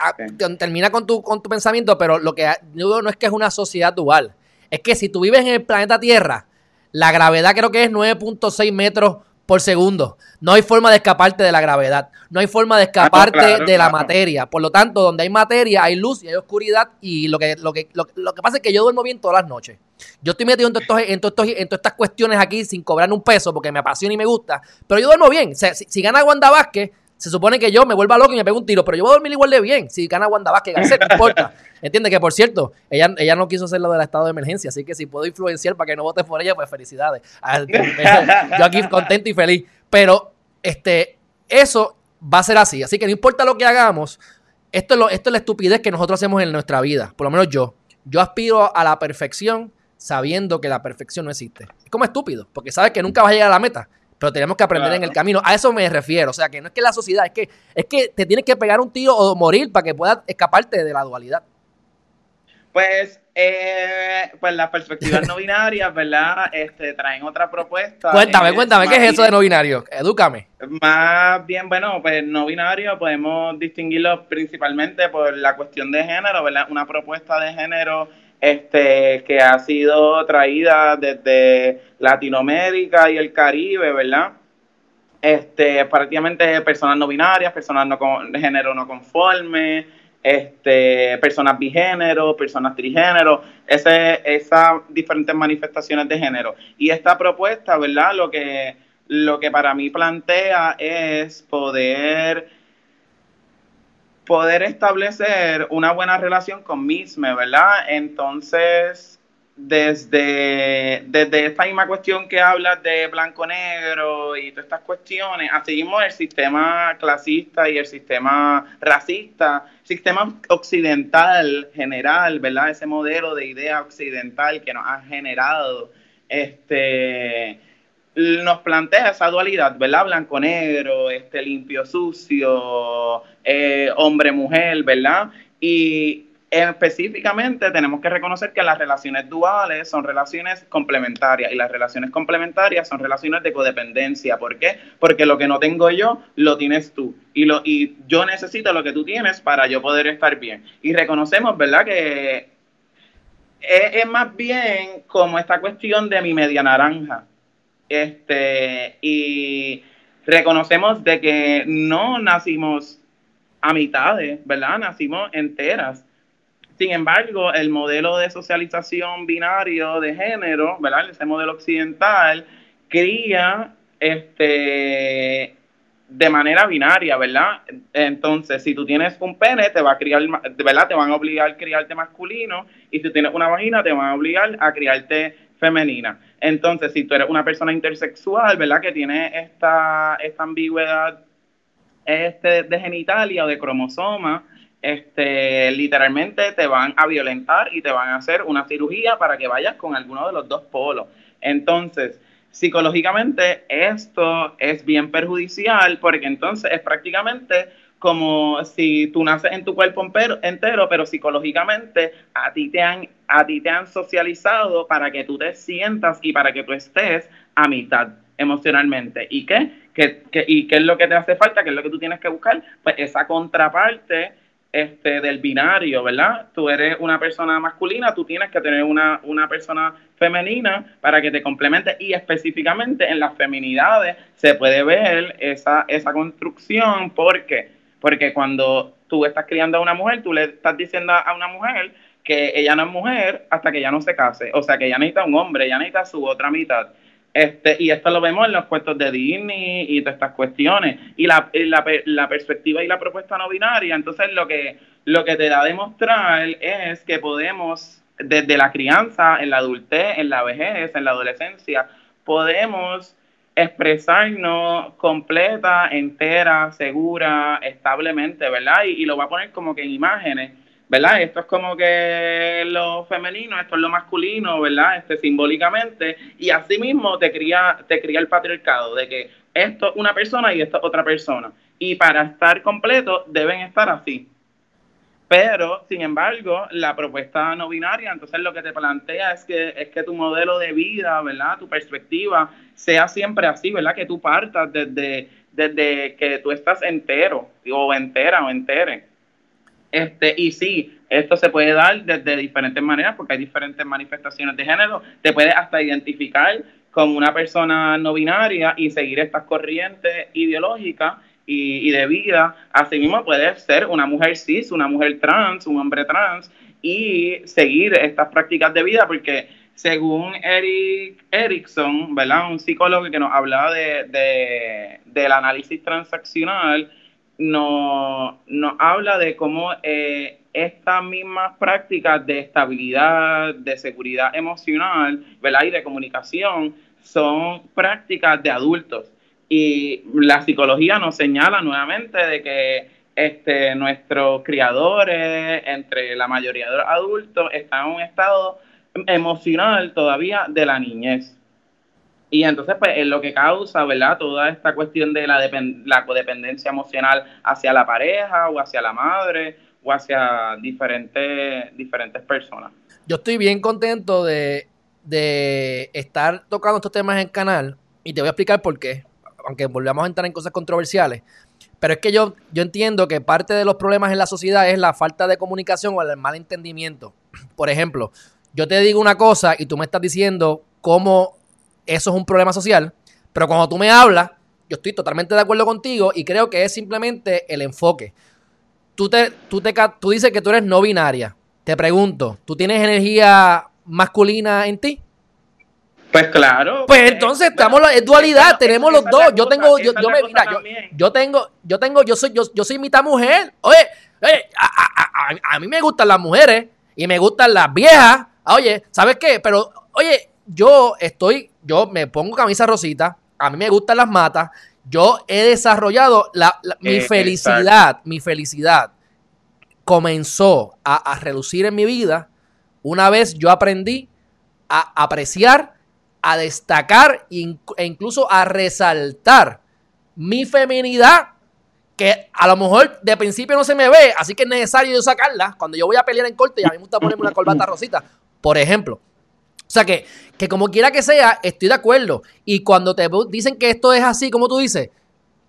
Ah. Termina con tu, con tu pensamiento, pero lo que yo no es que es una sociedad dual. Es que si tú vives en el planeta Tierra, la gravedad creo que es 9.6 metros por segundo. No hay forma de escaparte de la gravedad. No hay forma de escaparte claro, de la claro. materia. Por lo tanto, donde hay materia, hay luz y hay oscuridad. Y lo que, lo que, lo, lo que pasa es que yo duermo bien todas las noches. Yo estoy metido en, estos- en, estos- en todas estas cuestiones aquí sin cobrar un peso porque me apasiona y me gusta. Pero yo duermo bien. Si, si gana Wanda Vázquez, se supone que yo me vuelva loco y me pego un tiro. Pero yo voy a dormir igual de bien. Si gana Wanda Vázquez, Garcet, no importa. Entiende que, por cierto, ella, ella no quiso hacer lo del estado de emergencia. Así que si puedo influenciar para que no votes por ella, pues felicidades. Ah, Yo aquí contento y feliz. Pero este, eso va a ser así. Así que no importa lo que hagamos, esto es, lo, esto es la estupidez que nosotros hacemos en nuestra vida. Por lo menos yo. Yo aspiro a la perfección sabiendo que la perfección no existe. Es como estúpido, porque sabes que nunca vas a llegar a la meta. Pero tenemos que aprender Claro. en el camino. A eso me refiero. O sea, que no es que la sociedad, es que, es que te tienes que pegar un tiro o morir para que puedas escaparte de la dualidad. Pues, eh, pues las perspectivas no binarias, ¿verdad? Este, traen otra propuesta. Cuéntame, Es cuéntame, ¿qué es eso de no binario? Edúcame. Más bien, bueno, pues no binario podemos distinguirlo principalmente por la cuestión de género, ¿verdad? Una propuesta de género este, que ha sido traída desde Latinoamérica y el Caribe, ¿verdad? Este, prácticamente personas no binarias, personas no con, de género no conforme, este, personas bigénero, personas trigénero, esas diferentes manifestaciones de género. Y esta propuesta, ¿verdad? Lo que, lo que para mí plantea es poder, poder establecer una buena relación con misme, ¿verdad? Entonces, desde, desde esta misma cuestión que hablas de blanco-negro y todas estas cuestiones, así mismo el sistema clasista y el sistema racista, sistema occidental general, ¿verdad? Ese modelo de idea occidental que nos ha generado, este nos plantea esa dualidad, ¿verdad? Blanco-negro, este limpio-sucio, eh, hombre-mujer, ¿verdad? Y específicamente tenemos que reconocer que las relaciones duales son relaciones complementarias y las relaciones complementarias son relaciones de codependencia. ¿Por qué? Porque lo que no tengo yo, lo tienes tú. Y, lo, y yo necesito lo que tú tienes para yo poder estar bien. Y reconocemos, ¿verdad? Que es, es más bien como esta cuestión de mi media naranja. Este, y reconocemos de que no nacimos a mitades, ¿verdad? Nacimos enteras sin embargo, el modelo de socialización binario de género, ¿verdad? Ese modelo occidental cría este de manera binaria, ¿verdad? Entonces, si tú tienes un pene, te va a criar, ¿verdad? Te van a obligar a criarte masculino y si tienes una vagina, te van a obligar a criarte femenina. Entonces, si tú eres una persona intersexual, ¿verdad? Que tiene esta, esta ambigüedad este, de genitalia o de cromosoma, este, literalmente te van a violentar y te van a hacer una cirugía para que vayas con alguno de los dos polos. Entonces, psicológicamente esto es bien perjudicial porque entonces es prácticamente como si tú naces en tu cuerpo entero, pero psicológicamente a ti te han a ti te han socializado para que tú te sientas y para que tú estés a mitad emocionalmente. ¿Y qué? ¿Qué, qué y qué es lo que te hace falta? ¿Qué es lo que tú tienes que buscar? Pues esa contraparte este, del binario, ¿verdad? Tú eres una persona masculina, tú tienes que tener una, una persona femenina para que te complemente y específicamente en las feminidades se puede ver esa, esa construcción porque porque cuando tú estás criando a una mujer, tú le estás diciendo a una mujer que ella no es mujer hasta que ella no se case, o sea que ella necesita un hombre, ella necesita su otra mitad. Este, y esto lo vemos en los puestos de Disney y todas estas cuestiones. Y la, la, perspectiva y la propuesta no binaria, entonces lo que, lo que te da a demostrar es que podemos, desde la crianza, en la adultez, en la vejez, en la adolescencia, podemos expresarnos completa, entera, segura, establemente, ¿verdad? Y, y lo voy a poner como que en imágenes ¿verdad? Esto es como que lo femenino, esto es lo masculino, ¿verdad? Este simbólicamente y así mismo te cría te cría el patriarcado de que esto es una persona y esto es otra persona y para estar completo deben estar así. Pero, sin embargo, la propuesta no binaria, entonces lo que te plantea es que, es que tu modelo de vida, ¿verdad? Tu perspectiva sea siempre así, ¿verdad? Que tú partas desde, desde que tú estás entero o entera o entere. Este, y sí, esto se puede dar desde diferentes maneras porque hay diferentes manifestaciones de género. Te puedes hasta identificar como una persona no binaria y seguir estas corrientes ideológicas y, de vida. Asimismo, puedes ser una mujer cis, una mujer trans, un hombre trans y seguir estas prácticas de vida porque según Eric Erickson, ¿verdad? un psicólogo que nos hablaba de, del análisis transaccional, nos, habla de cómo eh, estas mismas prácticas de estabilidad, de seguridad emocional, ¿verdad? Y de comunicación son prácticas de adultos. Y la psicología nos señala nuevamente de que este, nuestros criadores, entre la mayoría de los adultos, están en un estado emocional todavía de la niñez. Y entonces, pues, es lo que causa, ¿verdad? Toda esta cuestión de la, la codependencia emocional hacia la pareja o hacia la madre o hacia diferentes, diferentes personas. Yo estoy bien contento de, estar tocando estos temas en el canal y te voy a explicar por qué, aunque volvamos a entrar en cosas controversiales. Pero es que yo, yo entiendo que parte de los problemas en la sociedad es la falta de comunicación o el mal entendimiento. Por ejemplo, yo te digo una cosa y tú me estás diciendo cómo eso es un problema social. Pero cuando tú me hablas, yo estoy totalmente de acuerdo contigo y creo que es simplemente el enfoque. Tú, te, tú, te, tú dices que tú eres no binaria. Te pregunto, ¿tú tienes energía masculina en ti? Pues claro. Pues entonces estamos en dualidad, tenemos los dos. Yo tengo, yo, yo me, mira, yo, yo, tengo, yo tengo, yo soy, yo, yo soy mitad mujer. Oye, a, a, a, a, mí me gustan las mujeres y me gustan las viejas oye, ¿sabes qué? Pero, oye, yo estoy, yo me pongo camisa rosita, a mí me gustan las matas, yo he desarrollado la, mi eh, felicidad, mi felicidad comenzó a, reducir en mi vida una vez yo aprendí a apreciar, a destacar e incluso a resaltar mi feminidad que a lo mejor de principio no se me ve, así que es necesario yo sacarla cuando yo voy a pelear en corte y a mí me gusta ponerme una corbata rosita, por ejemplo. O sea que, que como quiera que sea, estoy de acuerdo. Y cuando te dicen que esto es así, como tú dices,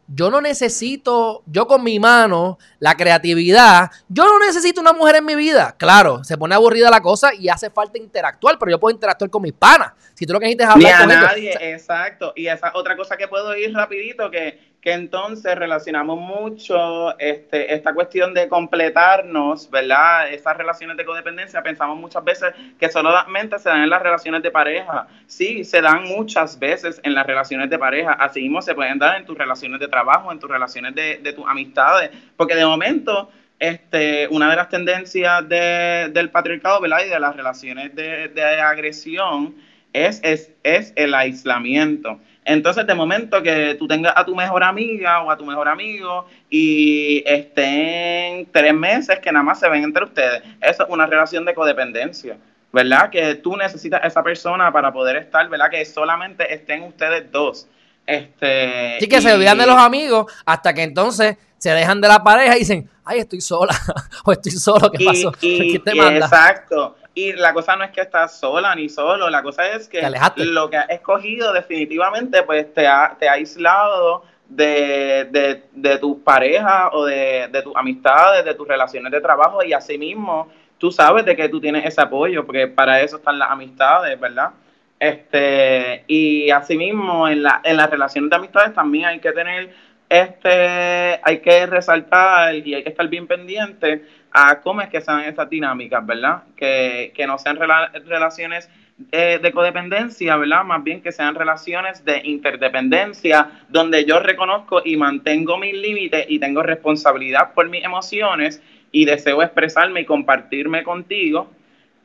yo no necesito, yo con mi mano, la creatividad, yo no necesito una mujer en mi vida. Claro, se pone aburrida la cosa y hace falta interactuar, pero yo puedo interactuar con mis panas. Si tú lo que necesitas es hablar Ni a nadie, exacto. Y esa otra cosa que puedo ir rapidito, que que entonces relacionamos mucho este, esta cuestión de completarnos, ¿verdad? Esas relaciones de codependencia, pensamos muchas veces que solamente se dan en las relaciones de pareja. Sí, se dan muchas veces en las relaciones de pareja, así mismo se pueden dar en tus relaciones de trabajo, en tus relaciones de, de tus amistades, porque de momento este, una de las tendencias de, del patriarcado, ¿verdad? Y de las relaciones de, de agresión es, es, es el aislamiento. Entonces, de momento que tú tengas a tu mejor amiga o a tu mejor amigo y estén tres meses que nada más se ven entre ustedes, eso es una relación de codependencia, ¿verdad? Que tú necesitas a esa persona para poder estar, ¿verdad? Que solamente estén ustedes dos. Este, sí, que se olvidan de los amigos hasta que entonces se dejan de la pareja y dicen, ay, estoy sola o estoy solo, ¿qué pasó? ¿Qué te manda? Exacto. Y la cosa no es que estás sola ni solo, la cosa es que lo que has escogido definitivamente pues te ha, te ha aislado de, de, tus parejas o de, de tus amistades, de tus relaciones de trabajo y asimismo tú sabes de que tú tienes ese apoyo, porque para eso están las amistades, ¿verdad? Este, y asimismo en, la, en las relaciones de amistades también hay que tener este, hay que resaltar y hay que estar bien pendiente a cómo es que sean esas dinámicas, ¿verdad? Que, no sean relaciones eh, de codependencia, ¿verdad? Más bien que sean relaciones de interdependencia, donde yo reconozco y mantengo mis límites y tengo responsabilidad por mis emociones y deseo expresarme y compartirme contigo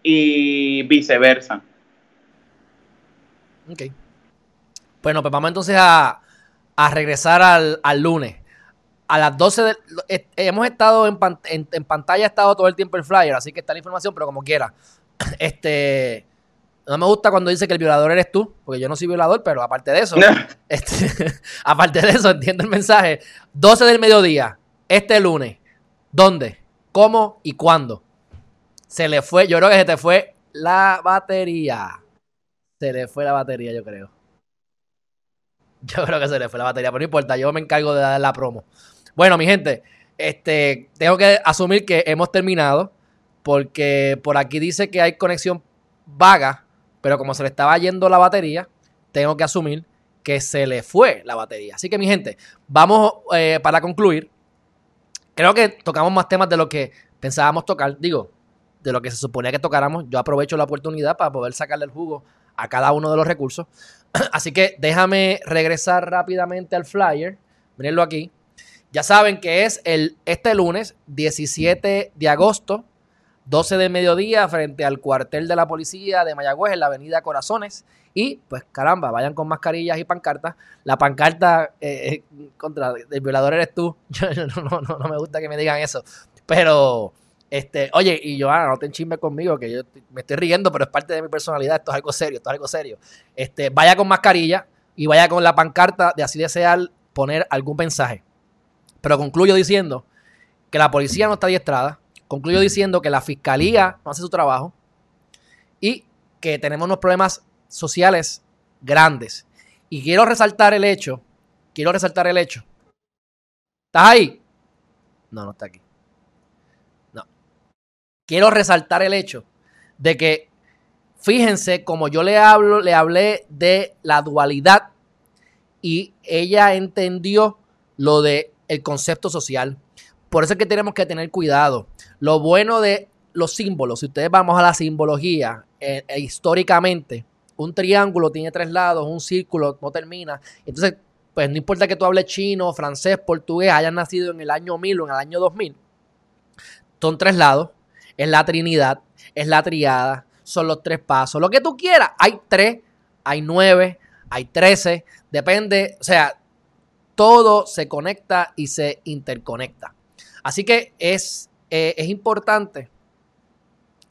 y viceversa. Ok. Bueno, pues vamos entonces a, a regresar al, lunes. A las 12 de, eh, hemos estado en, en, pantalla, ha estado todo el tiempo el flyer, así que está la información, pero como quiera. Este, no me gusta cuando dice que el violador eres tú, porque yo no soy violador, pero aparte de eso, este, aparte de eso, entiendo el mensaje. 12 del mediodía, este lunes. ¿Dónde? ¿Cómo y cuándo? Se le fue, yo creo que se te fue la batería. Se le fue la batería, yo creo. Yo creo que se le fue la batería, pero no importa, yo me encargo de dar la promo. Bueno, mi gente, este, tengo que asumir que hemos terminado, porque por aquí dice que hay conexión vaga, pero como se le estaba yendo la batería, tengo que asumir que se le fue la batería. Así que, mi gente, vamos eh, para concluir. Creo que tocamos más temas de lo que pensábamos tocar. Digo, de lo que se suponía que tocáramos. Yo aprovecho la oportunidad para poder sacarle el jugo a cada uno de los recursos. Así que déjame regresar rápidamente al flyer. Mírenlo aquí. Ya saben que es el, este lunes 17 de agosto, 12 de mediodía, frente al cuartel de la policía de Mayagüez en la avenida Corazones. Y pues caramba, vayan con mascarillas y pancartas. La pancarta eh, eh, contra el violador eres tú. no, no, no me gusta que me digan eso. Pero este, oye, y Joana, no te enchisme conmigo, que yo me estoy riendo, pero es parte de mi personalidad, esto es algo serio, esto es algo serio. Este, vaya con mascarilla y vaya con la pancarta de así desear poner algún mensaje. Pero concluyo diciendo que la policía no está adiestrada, concluyo diciendo que la fiscalía no hace su trabajo y que tenemos unos problemas sociales grandes. Y quiero resaltar el hecho, quiero resaltar el hecho. ¿Estás ahí? No, no está aquí quiero resaltar el hecho de que, fíjense, como yo le hablo, le hablé de la dualidad y ella entendió lo de el concepto social. Por eso es que tenemos que tener cuidado. Lo bueno de los símbolos, si ustedes vamos a la simbología, eh, eh, históricamente, un triángulo tiene tres lados, un círculo no termina. Entonces, pues no importa que tú hables chino, francés, portugués, hayas nacido en el año 1000 o en el año 2000, son tres lados es la Trinidad, es la triada, son los tres pasos. Lo que tú quieras. Hay tres, hay nueve, hay trece. Depende, o sea, todo se conecta y se interconecta. Así que es, eh, es importante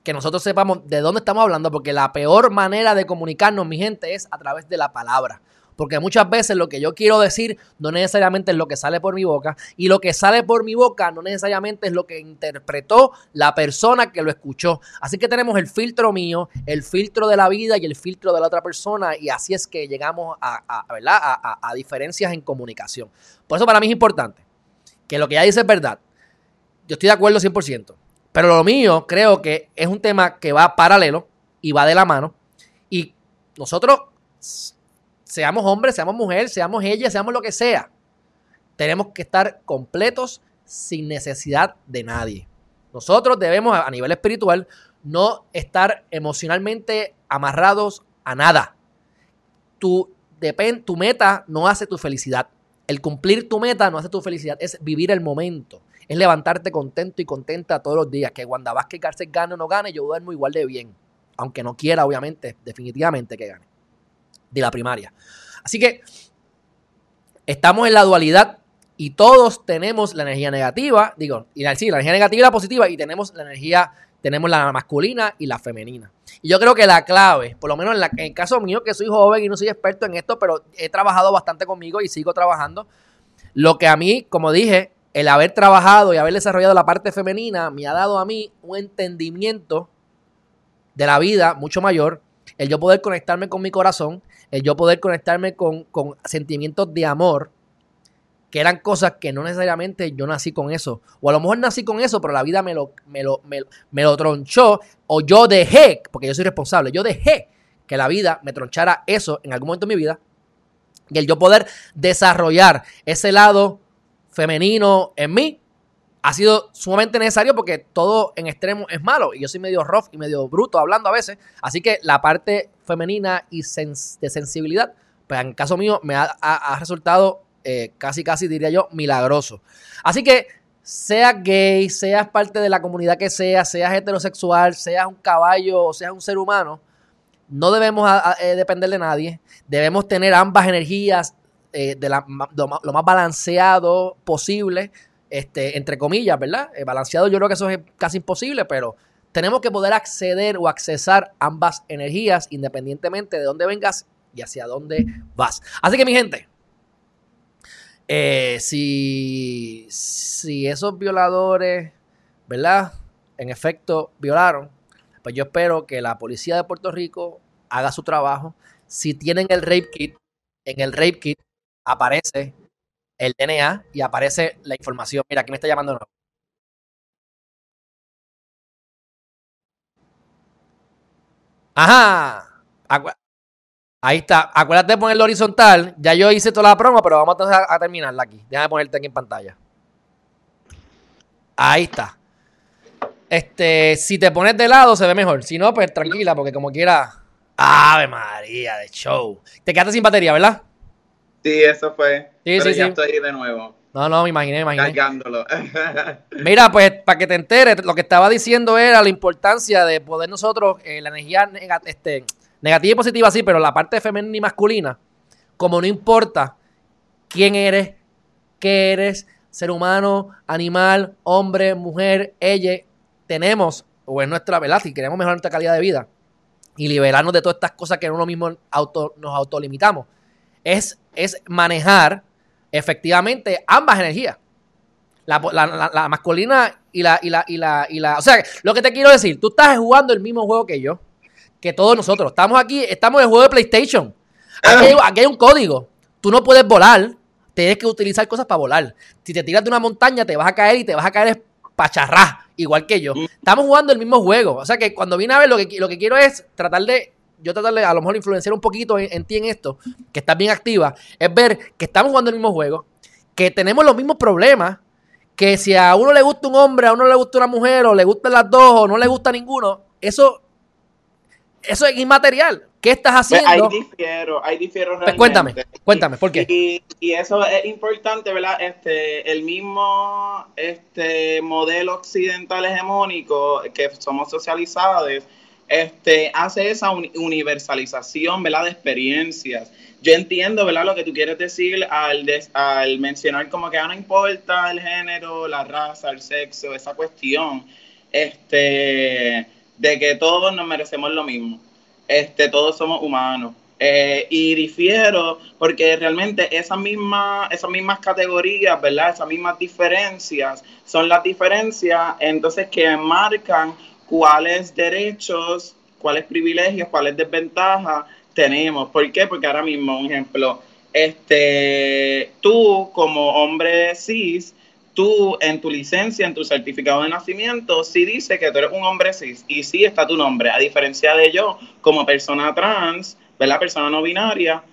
que nosotros sepamos de dónde estamos hablando, porque la peor manera de comunicarnos, mi gente, es a través de la palabra. Porque muchas veces lo que yo quiero decir no necesariamente es lo que sale por mi boca y lo que sale por mi boca no necesariamente es lo que interpretó la persona que lo escuchó. Así que tenemos el filtro mío, el filtro de la vida y el filtro de la otra persona y así es que llegamos a, ¿verdad? a, diferencias en comunicación. Por eso para mí es importante que lo que ya dice es verdad. Yo estoy de acuerdo 100%. Pero lo mío creo que es un tema que va paralelo y va de la mano. Y nosotros seamos hombres, seamos mujeres, seamos ella, seamos lo que sea, tenemos que estar completos sin necesidad de nadie. Nosotros debemos a nivel espiritual no estar emocionalmente amarrados a nada. Tu, tu meta no hace tu felicidad. El cumplir tu meta no hace tu felicidad, es vivir el momento. Es levantarte contento y contenta todos los días. Que Wanda Vázquez Garcés gane o no gane, yo duermo igual de bien. Aunque no quiera, obviamente, definitivamente que gane de la primaria. Así que estamos en la dualidad y todos tenemos la energía negativa, digo, y la, sí, la energía negativa y la positiva, y tenemos la energía, tenemos la masculina y la femenina. Y yo creo que la clave, por lo menos en, en el caso mío, que soy joven y no soy experto en esto, pero he trabajado bastante conmigo y sigo trabajando, lo que a mí, como dije, el haber trabajado y haber desarrollado la parte femenina me ha dado a mí un entendimiento de la vida mucho mayor, el yo poder conectarme con mi corazón, el yo poder conectarme con, sentimientos de amor, que eran cosas que no necesariamente yo nací con eso. O a lo mejor nací con eso, pero la vida me lo, me lo, me, lo tronchó. O yo dejé, porque yo soy responsable, yo dejé que la vida me tronchara eso en algún momento de mi vida. Y el yo poder desarrollar ese lado femenino en mí ha sido sumamente necesario porque todo en extremo es malo. Y yo soy medio rough y medio bruto hablando a veces. Así que la parte femenina y de sensibilidad, pues en caso mío me ha, resultado eh, casi, casi diría yo, milagroso. Así que seas gay, seas parte de la comunidad que seas, seas heterosexual, seas un caballo o seas un ser humano, no debemos eh, depender de nadie. Debemos tener ambas energías eh, de lo, más balanceado posible este, entre comillas, ¿verdad? Eh, balanceado yo creo que eso es casi imposible, pero tenemos que poder acceder o accesar ambas energías independientemente de dónde vengas y hacia dónde vas. Así que mi gente, eh, si, si esos violadores, ¿verdad? En efecto, violaron, pues yo espero que la policía de Puerto Rico haga su trabajo. Si tienen el rape kit, en el rape kit aparece el DNA y aparece la información. Mira, aquí me está llamando. Ajá. Ahí está. Acuérdate de ponerlo horizontal. Ya yo hice toda la promo, pero vamos a, a terminarla aquí. Déjame ponerte aquí en pantalla. Ahí está. Este, si te pones de lado se ve mejor. Si no, pues tranquila, porque como quiera. Ave María, de show. Te quedaste sin batería, ¿verdad? Sí, eso fue. Sí, Pero sí, ya estoy de nuevo. No, no, me imaginé, me imaginé. Cargándolo. Mira, pues para que te enteres, lo que estaba diciendo era la importancia de poder nosotros, eh, la energía este, negativa y positiva, sí, pero la parte femenina y masculina, como no importa quién eres, qué eres, ser humano, animal, hombre, mujer, ella, tenemos, o en nuestra, ¿verdad? Si queremos mejorar nuestra calidad de vida y liberarnos de todas estas cosas que uno mismo auto, nos autolimitamos es, es manejar efectivamente ambas energías. La, masculina y la, y, la, y, la, y la... O sea, lo que te quiero decir, tú estás jugando el mismo juego que yo, que todos nosotros. Estamos aquí, estamos en el juego de PlayStation. Aquí hay, un código. Tú no puedes volar, tienes que utilizar cosas para volar. Si te tiras de una montaña, te vas a caer y te vas a caer pacharrá, igual que yo. Mm. Estamos jugando el mismo juego. O sea que cuando viene a ver, lo que, lo que quiero es tratar de yo tratarle a lo mejor influenciar un poquito en, ti en esto, que estás bien activa, es ver que estamos jugando el mismo juego, que tenemos los mismos problemas, que si a uno le gusta un hombre, a uno le gusta una mujer, o le gustan las dos, o no le gusta ninguno, eso, eso es inmaterial. ¿Qué estás pues haciendo? ahí difiero, ahí difiero pues cuéntame, cuéntame, ¿por qué? Y, y, eso es importante, ¿verdad? Este, el mismo este modelo occidental hegemónico que somos socializados este, hace esa universalización, ¿verdad? De experiencias. Yo entiendo, ¿verdad? Lo que tú quieres decir al, al mencionar como que no importa el género, la raza, el sexo, esa cuestión, este, de que todos nos merecemos lo mismo. Este, todos somos humanos. Eh, y difiero porque realmente esas mismas, esas mismas categorías, ¿verdad? Esas mismas diferencias son las diferencias entonces que marcan cuáles derechos, cuáles privilegios, cuáles desventajas tenemos. ¿Por qué? Porque ahora mismo, un ejemplo, este, tú como hombre cis, tú en tu licencia, en tu certificado de nacimiento, sí dice que tú eres un hombre cis y sí está tu nombre, a diferencia de yo como persona trans, ¿verdad? Persona no binaria.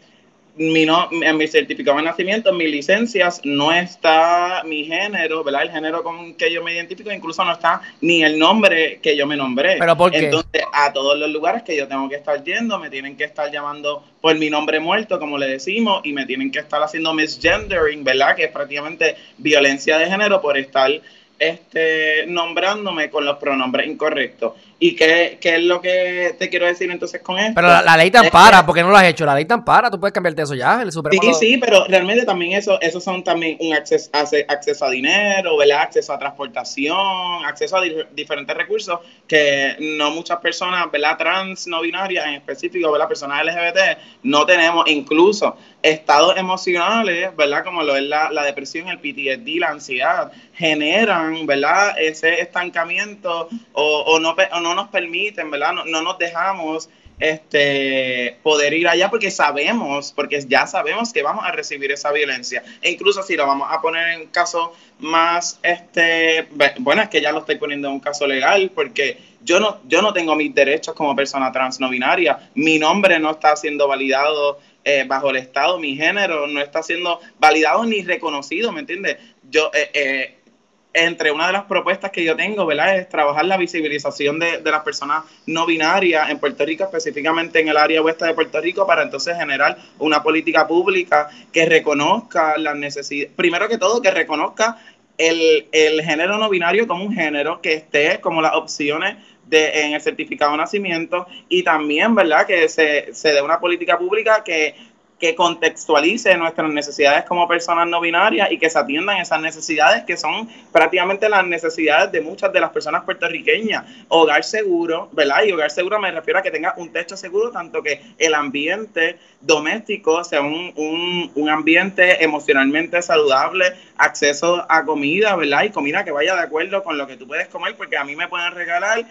Mi no, en mi certificado de nacimiento, en mis licencias, no está mi género, ¿verdad? El género con que yo me identifico, incluso no está ni el nombre que yo me nombré. ¿Pero por qué? Entonces, a todos los lugares que yo tengo que estar yendo, me tienen que estar llamando por mi nombre muerto, como le decimos, y me tienen que estar haciendo misgendering, ¿verdad? Que es prácticamente violencia de género por estar este, nombrándome con los pronombres incorrectos. ¿Y qué, qué, es lo que te quiero decir entonces con esto? Pero la, ley te ampara, ¿por qué no lo has hecho? La ley te ampara, tú puedes cambiarte eso ya, el Supremo. Sí, sí, pero realmente también eso, eso son también un acceso, acceso a dinero, ¿verdad? Acceso a transportación, acceso a diferentes recursos que no muchas personas, ¿verdad? Trans, no binarias en específico, ¿verdad? Personas LGBT, no tenemos incluso estados emocionales, ¿verdad? Como lo es la, la depresión, el PTSD, la ansiedad, generan, ¿verdad? Ese estancamiento o, o no, o no nos permiten, ¿verdad? No, no, nos dejamos este, poder ir allá porque sabemos, porque ya sabemos que vamos a recibir esa violencia. E incluso si lo vamos a poner en caso más, este, bueno, es que ya lo estoy poniendo en un caso legal porque yo no, yo no tengo mis derechos como persona trans no binaria. Mi nombre no está siendo validado eh, bajo el Estado, mi género no está siendo validado ni reconocido, ¿me entiendes? Yo, eh, eh, entre una de las propuestas que yo tengo, ¿verdad? Es trabajar la visibilización de, las personas no binarias en Puerto Rico, específicamente en el área oeste de Puerto Rico, para entonces generar una política pública que reconozca las necesidades, primero que todo, que reconozca el, género no binario como un género, que esté como las opciones de, en el certificado de nacimiento y también, ¿verdad?, que se, se dé una política pública que que contextualice nuestras necesidades como personas no binarias y que se atiendan esas necesidades que son prácticamente las necesidades de muchas de las personas puertorriqueñas. Hogar seguro, ¿verdad? Y hogar seguro me refiero a que tenga un techo seguro, tanto que el ambiente doméstico sea un, un, un ambiente emocionalmente saludable, acceso a comida, ¿verdad? Y comida que vaya de acuerdo con lo que tú puedes comer, porque a mí me pueden regalar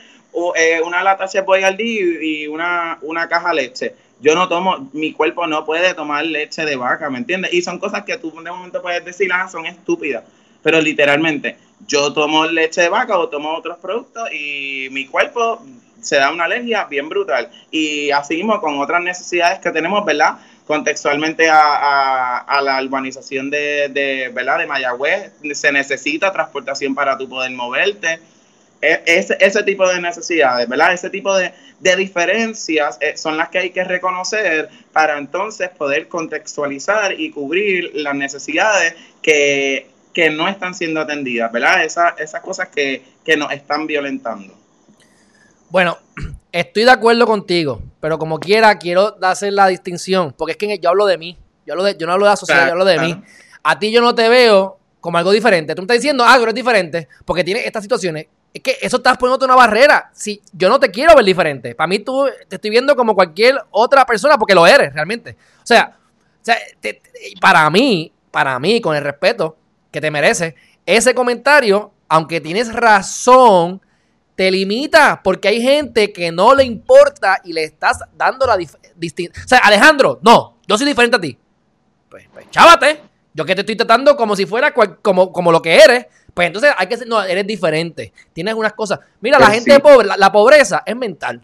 eh, una lata de al día y una, una caja de leche yo no tomo, mi cuerpo no puede tomar leche de vaca, ¿me entiendes? Y son cosas que tú de momento puedes decir, ah, son estúpidas, pero literalmente yo tomo leche de vaca o tomo otros productos y mi cuerpo se da una alergia bien brutal. Y así mismo con otras necesidades que tenemos, ¿verdad? Contextualmente a, a, la urbanización de, de, ¿verdad? de Mayagüez, se necesita transportación para tu poder moverte. E, ese, ese tipo de necesidades, ¿verdad? Ese tipo de, de diferencias eh, son las que hay que reconocer para entonces poder contextualizar y cubrir las necesidades que, no están siendo atendidas, ¿verdad? esas cosas que, nos están violentando. Bueno, estoy de acuerdo contigo, pero como quiera quiero hacer la distinción, porque es que yo hablo de mí, yo, hablo de, yo no hablo de la sociedad, yo hablo de mí. A ti yo no te veo como algo diferente. Tú me estás diciendo, ah, pero es diferente, porque tiene estas situaciones es que eso estás poniéndote una barrera. Si yo no te quiero ver diferente. Para mí tú te estoy viendo como cualquier otra persona porque lo eres realmente. O sea, para mí, para mí, con el respeto que te merece, ese comentario, aunque tienes razón, te limita porque hay gente que no le importa y le estás dando la distinción. O sea, Alejandro, no, yo soy diferente a ti. Pues, pues chávate. Yo que te estoy tratando como si fuera como, como lo que eres. Pues entonces hay que ser, no, eres diferente. Tienes unas cosas. Mira, la gente pobre, la, pobreza es mental.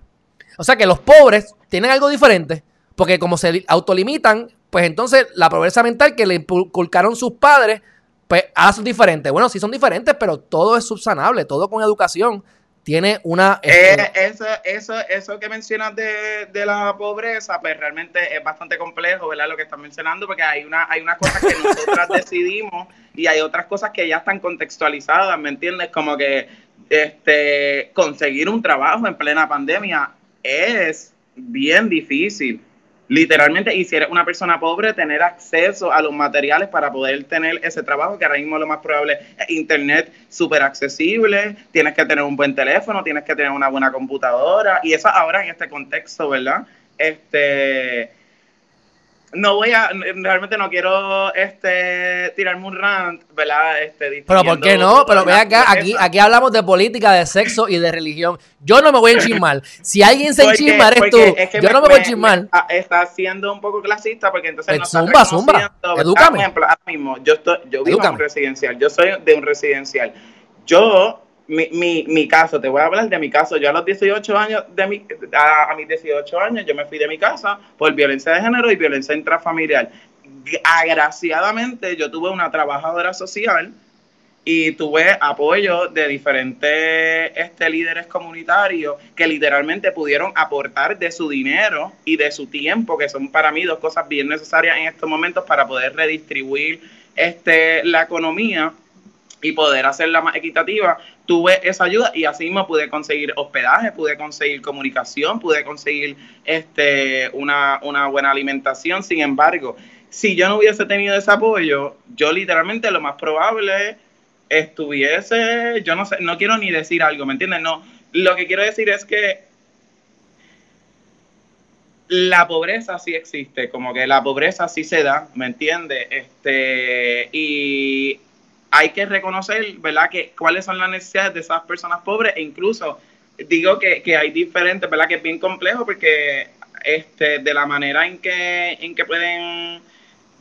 O sea que los pobres tienen algo diferente, porque como se autolimitan, pues entonces la pobreza mental que le inculcaron sus padres, pues hacen diferente. Bueno, sí son diferentes, pero todo es subsanable, todo con educación tiene una... Eh, eso, eso, eso que mencionas de, de, la pobreza, pues realmente es bastante complejo, ¿verdad? Lo que estás mencionando, porque hay una, hay unas cosas que nosotras decidimos y hay otras cosas que ya están contextualizadas, ¿me entiendes? Como que este conseguir un trabajo en plena pandemia es bien difícil literalmente, y si eres una persona pobre, tener acceso a los materiales para poder tener ese trabajo, que ahora mismo lo más probable es internet súper accesible, tienes que tener un buen teléfono, tienes que tener una buena computadora, y eso ahora en este contexto, ¿verdad? Este, no voy a, realmente no quiero este tirarme un rant, ¿verdad? Este, pero ¿por qué no? Pero ve acá, aquí, aquí hablamos de política, de sexo y de religión. Yo no me voy a enchismar. Si alguien se enchisma eres tú. yo no me, voy a enchismar. Está siendo un poco clasista porque entonces pues zumba, zumba. Edúcame. Por ejemplo, ahora mismo, yo, estoy, yo vivo en un residencial, yo soy de un residencial. Yo mi, mi, caso, te voy a hablar de mi caso. Yo a los 18 años, de mi, a, mis 18 años, yo me fui de mi casa por violencia de género y violencia intrafamiliar. Agraciadamente, yo tuve una trabajadora social y tuve apoyo de diferentes este, líderes comunitarios que literalmente pudieron aportar de su dinero y de su tiempo, que son para mí dos cosas bien necesarias en estos momentos para poder redistribuir este, la economía y poder hacerla más equitativa, tuve esa ayuda y así mismo pude conseguir hospedaje, pude conseguir comunicación, pude conseguir este, una, una buena alimentación. Sin embargo, si yo no hubiese tenido ese apoyo, yo literalmente lo más probable estuviese, yo no sé, no quiero ni decir algo, ¿me entiendes? No, lo que quiero decir es que la pobreza sí existe, como que la pobreza sí se da, ¿me entiendes? Este, y hay que reconocer, ¿verdad?, que cuáles son las necesidades de esas personas pobres e incluso digo que, que hay diferentes, ¿verdad?, que es bien complejo porque este, de la manera en que, en que pueden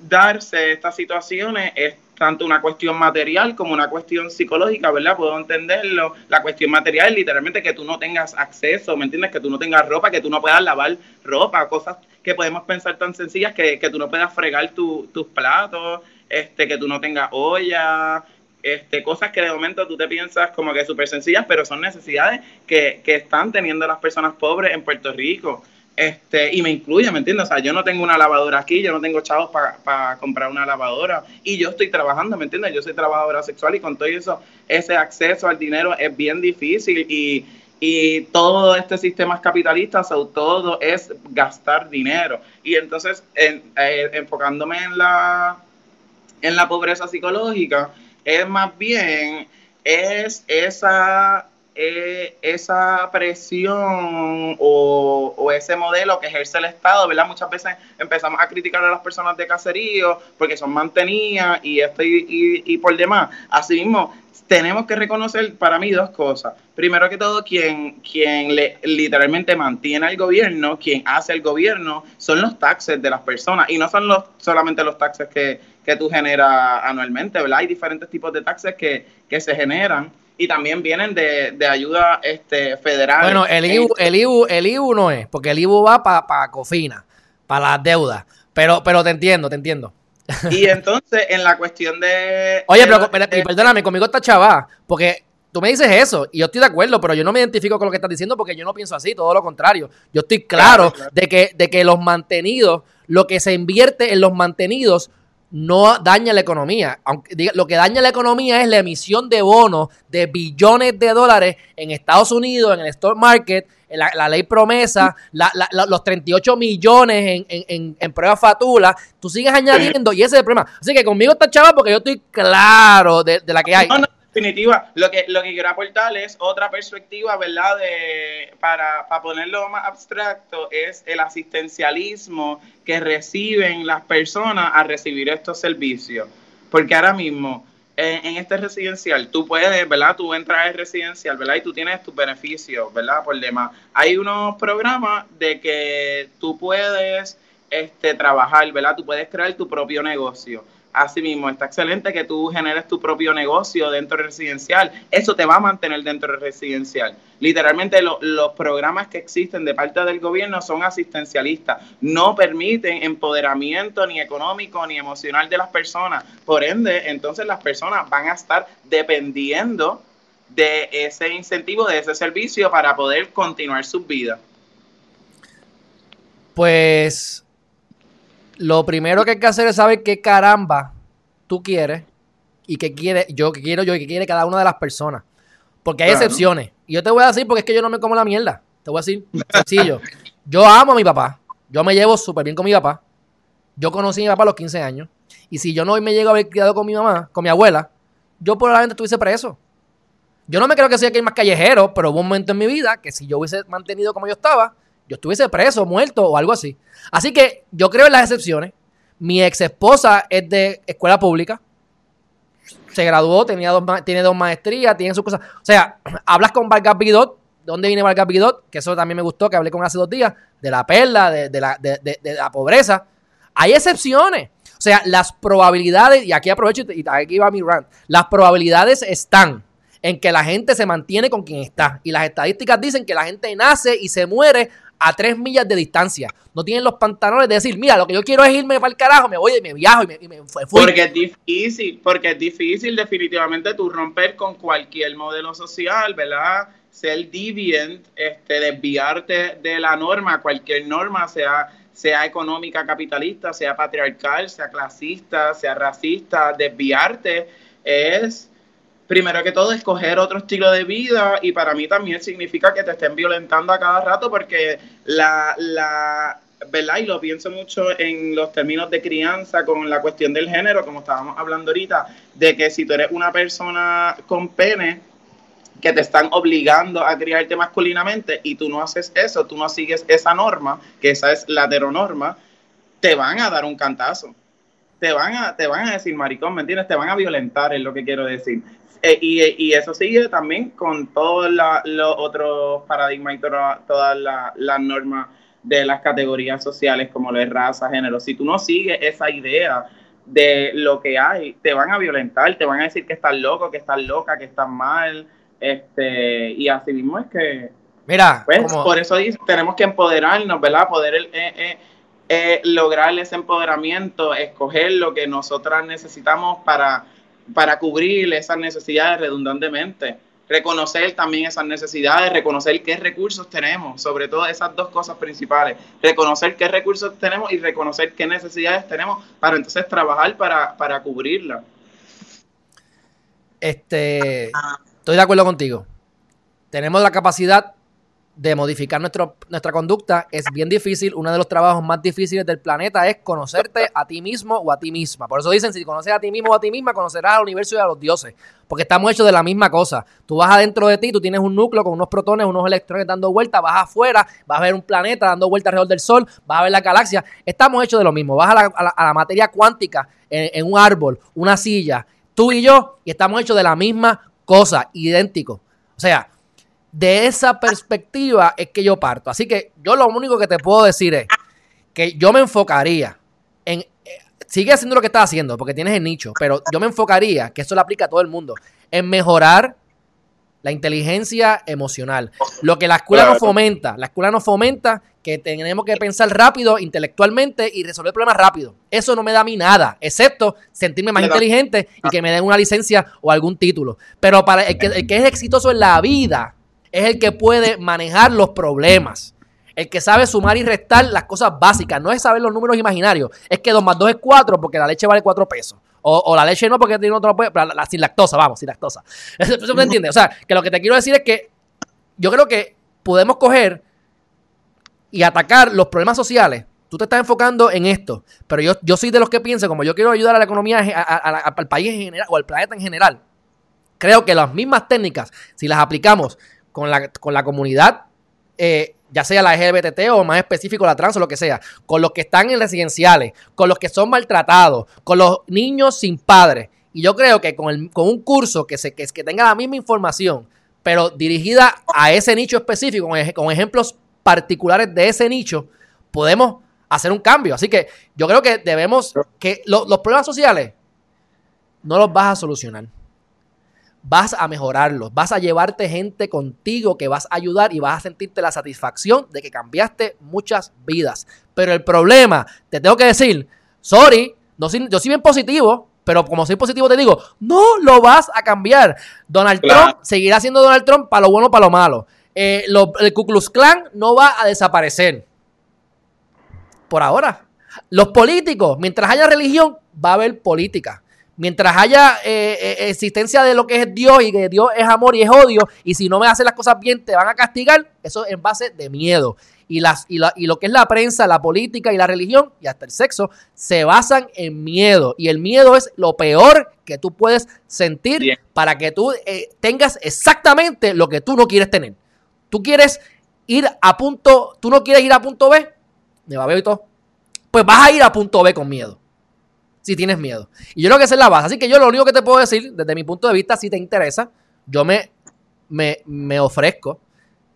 darse estas situaciones es tanto una cuestión material como una cuestión psicológica, ¿verdad? Puedo entenderlo. La cuestión material es literalmente que tú no tengas acceso, ¿me entiendes? Que tú no tengas ropa, que tú no puedas lavar ropa, cosas que podemos pensar tan sencillas que, que tú no puedas fregar tus platos, este, que tú no tengas olla, este, cosas que de momento tú te piensas como que súper sencillas, pero son necesidades que, que están teniendo las personas pobres en Puerto Rico. Este, y me incluye, ¿me entiendes? O sea, yo no tengo una lavadora aquí, yo no tengo chavos para comprar una lavadora y yo estoy trabajando, ¿me entiendes? Yo soy trabajadora sexual y con todo eso, ese acceso al dinero es bien difícil y, y todo este sistema capitalista, o todo es gastar dinero. Y entonces, en, eh, enfocándome en la, en la pobreza psicológica es más bien es esa, eh, esa presión o, ese modelo que ejerce el Estado, ¿verdad? Muchas veces empezamos a criticar a las personas de caserío porque son mantenidas y esto y, y, por demás. Asimismo, tenemos que reconocer para mí dos cosas. Primero que todo, quien, quien le, literalmente mantiene al gobierno, quien hace el gobierno, son los taxes de las personas. Y no son los, solamente los taxes que, que tú generas anualmente, ¿verdad? Hay diferentes tipos de taxes que, que se generan y también vienen de, de ayuda este, federal. Bueno, el IBU, el, IBU, el IBU no es, porque el IBU va para pa COFINA, para las deudas. Pero, pero te entiendo, te entiendo. Y entonces, en la cuestión de. Oye, pero, perdóname, conmigo está chava, porque tú me dices eso y yo estoy de acuerdo, pero yo no me identifico con lo que estás diciendo porque yo no pienso así, todo lo contrario. Yo estoy claro, De, que, de que los mantenidos, lo que se invierte en los mantenidos no daña la economía. Aunque, lo que daña la economía es la emisión de bonos de billones de dólares en Estados Unidos, en el stock market, la, ley promesa, los 38 millones en, en, en, pruebas fatula, tú sigues añadiendo y ese es el problema. Así que conmigo está chaval porque yo estoy claro de, la que hay. No, no, definitiva. Lo que, lo que quiero aportar es otra perspectiva, ¿verdad? De, para, para ponerlo más abstracto, es el asistencialismo que reciben las personas a recibir estos servicios. Porque ahora mismo en, este residencial, tú puedes, ¿verdad? Tú entras al residencial, ¿verdad? Y tú tienes tus beneficios, ¿verdad? Por demás. Hay unos programas de que tú puedes este, trabajar, ¿verdad? Tú puedes crear tu propio negocio. Asimismo, está excelente que tú generes tu propio negocio dentro del residencial. Eso te va a mantener dentro del residencial. Literalmente los programas que existen de parte del gobierno son asistencialistas. No permiten empoderamiento ni económico ni emocional de las personas. Por ende, entonces las personas van a estar dependiendo de ese incentivo, de ese servicio para poder continuar sus vidas. Pues lo primero que hay que hacer es saber qué caramba tú quieres y qué quiere yo, qué quiero yo y qué quiere cada una de las personas. Porque hay excepciones. Y yo te voy a decir porque es que yo no me como la mierda. te voy a decir, sencillo. Yo amo a mi papá. Yo me llevo súper bien con mi papá. Yo conocí a mi papá a los 15 años. Y si yo no me llego a haber criado con mi mamá, con mi abuela, yo probablemente estuviese preso. Yo no me creo que sea que más callejero, pero hubo un momento en mi vida que si yo hubiese mantenido como yo estaba, yo estuviese preso, muerto o algo así. Así que yo creo en las excepciones. Mi ex esposa es de escuela pública. Se graduó, tenía dos, tiene dos maestrías, tiene sus cosas. O sea, hablas con Vargas Bidot. ¿De dónde viene Vargas Bidot? Que eso también me gustó, que hablé con hace dos días. De la perla, de, la, de, la pobreza. Hay excepciones. O sea, las probabilidades, y aquí aprovecho y aquí va mi rant, las probabilidades están en que la gente se mantiene con quien está. Y las estadísticas dicen que la gente nace y se muere a tres millas de distancia. No tienen los pantalones de decir, mira, lo que yo quiero es irme para el carajo, me voy y me viajo y me, y me fui. Porque es difícil, porque es difícil definitivamente tú romper con cualquier modelo social, ¿verdad? Ser deviant, este, desviarte de la norma, cualquier norma, sea, sea económica capitalista, sea patriarcal, sea clasista, sea racista, desviarte es primero que todo, escoger otro estilo de vida y para mí también significa que te estén violentando a cada rato porque la, la ¿verdad? Y lo pienso mucho en los términos de crianza con la cuestión del género, como estábamos hablando ahorita, de que si tú eres una persona con pene, que te están obligando a criarte masculinamente y tú no haces eso, tú no sigues esa norma, que esa es la heteronorma, te van a dar un cantazo. Te van a, te van a decir maricón, ¿me entiendes? Te van a violentar, es lo que quiero decir. Eh, y, eso sigue también con todos los otros paradigmas y todas las normas de las categorías sociales como la raza, género. Si tú no sigues esa idea de lo que hay, te van a violentar, te van a decir que estás loco, que estás loca, que estás mal. Este, y así mismo es que. Mira, pues, por eso tenemos que empoderarnos, ¿verdad? Poder eh, eh, lograr ese empoderamiento, escoger lo que nosotras necesitamos para para cubrir esas necesidades redundantemente. Reconocer también esas necesidades, reconocer qué recursos tenemos, sobre todo esas dos cosas principales. Reconocer qué recursos tenemos y reconocer qué necesidades tenemos para entonces trabajar para, para cubrirlas. Este, estoy de acuerdo contigo. Tenemos la capacidad de modificar nuestra conducta es bien difícil. Uno de los trabajos más difíciles del planeta es conocerte a ti mismo o a ti misma. Por eso dicen, si conoces a ti mismo o a ti misma, conocerás al universo y a los dioses. Porque estamos hechos de la misma cosa. Tú vas adentro de ti, tú tienes un núcleo con unos protones, unos electrones dando vueltas, vas afuera, vas a ver un planeta dando vueltas alrededor del Sol, vas a ver la galaxia. Estamos hechos de lo mismo. Vas a la, materia cuántica en, en un árbol, una silla, tú y yo, y estamos hechos de la misma cosa, idéntico. O sea, de esa perspectiva es que yo parto. Así que yo lo único que te puedo decir es que yo me enfocaría en... Eh, sigue haciendo lo que estás haciendo porque tienes el nicho, pero yo me enfocaría, que eso lo aplica a todo el mundo, en mejorar la inteligencia emocional. Lo que la escuela no fomenta, la escuela no fomenta que tenemos que pensar rápido, intelectualmente y resolver problemas rápido. Eso no me da a mí nada, excepto sentirme más inteligente y que me den una licencia o algún título. Pero para el que, el que es exitoso en la vida, es el que puede manejar los problemas. El que sabe sumar y restar las cosas básicas. No es saber los números imaginarios. Es que 2 más 2 es 4 porque la leche vale 4 pesos. O, la leche no porque tiene otro... La, sin lactosa, vamos, sin lactosa. Eso me entiende. O sea, que lo que te quiero decir es que yo creo que podemos coger y atacar los problemas sociales. Tú te estás enfocando en esto, pero yo, yo soy de los que piensan, como yo quiero ayudar a la economía, al país en general, o al planeta en general, creo que las mismas técnicas, si las aplicamos con la, con la comunidad, eh, ya sea la LGBT o más específico la trans o lo que sea, con los que están en residenciales, con los que son maltratados, con los niños sin padres. Y yo creo que con, el, con un curso que, se, que, que tenga la misma información, pero dirigida a ese nicho específico, con, ejemplos particulares de ese nicho, podemos hacer un cambio. Así que yo creo que debemos, que los problemas sociales no los vas a solucionar vas a mejorarlos, vas a llevarte gente contigo que vas a ayudar y vas a sentirte la satisfacción de que cambiaste muchas vidas. Pero el problema, te tengo que decir, sorry, no yo soy bien positivo, pero como soy positivo te digo, no lo vas a cambiar. Donald Trump seguirá siendo Donald Trump para lo bueno o para lo malo. Eh, el Ku Klux Klan no va a desaparecer. Por ahora. Los políticos, mientras haya religión, va a haber política Mientras haya eh, eh, existencia de lo que es Dios y que Dios es amor y es odio, y si no me hacen las cosas bien te van a castigar, eso en base de miedo. Y, las, y, y lo que es la prensa, la política y la religión, y hasta el sexo, se basan en miedo. Y el miedo es lo peor que tú puedes sentir para que tú eh, tengas exactamente lo que tú no quieres tener. Tú quieres ir a punto, tú no quieres ir a punto B, me va a ver y todo, pues vas a ir a punto B con miedo si tienes miedo. Y yo creo que esa es la base. Así que yo lo único que te puedo decir, desde mi punto de vista, si te interesa, yo me, me, ofrezco.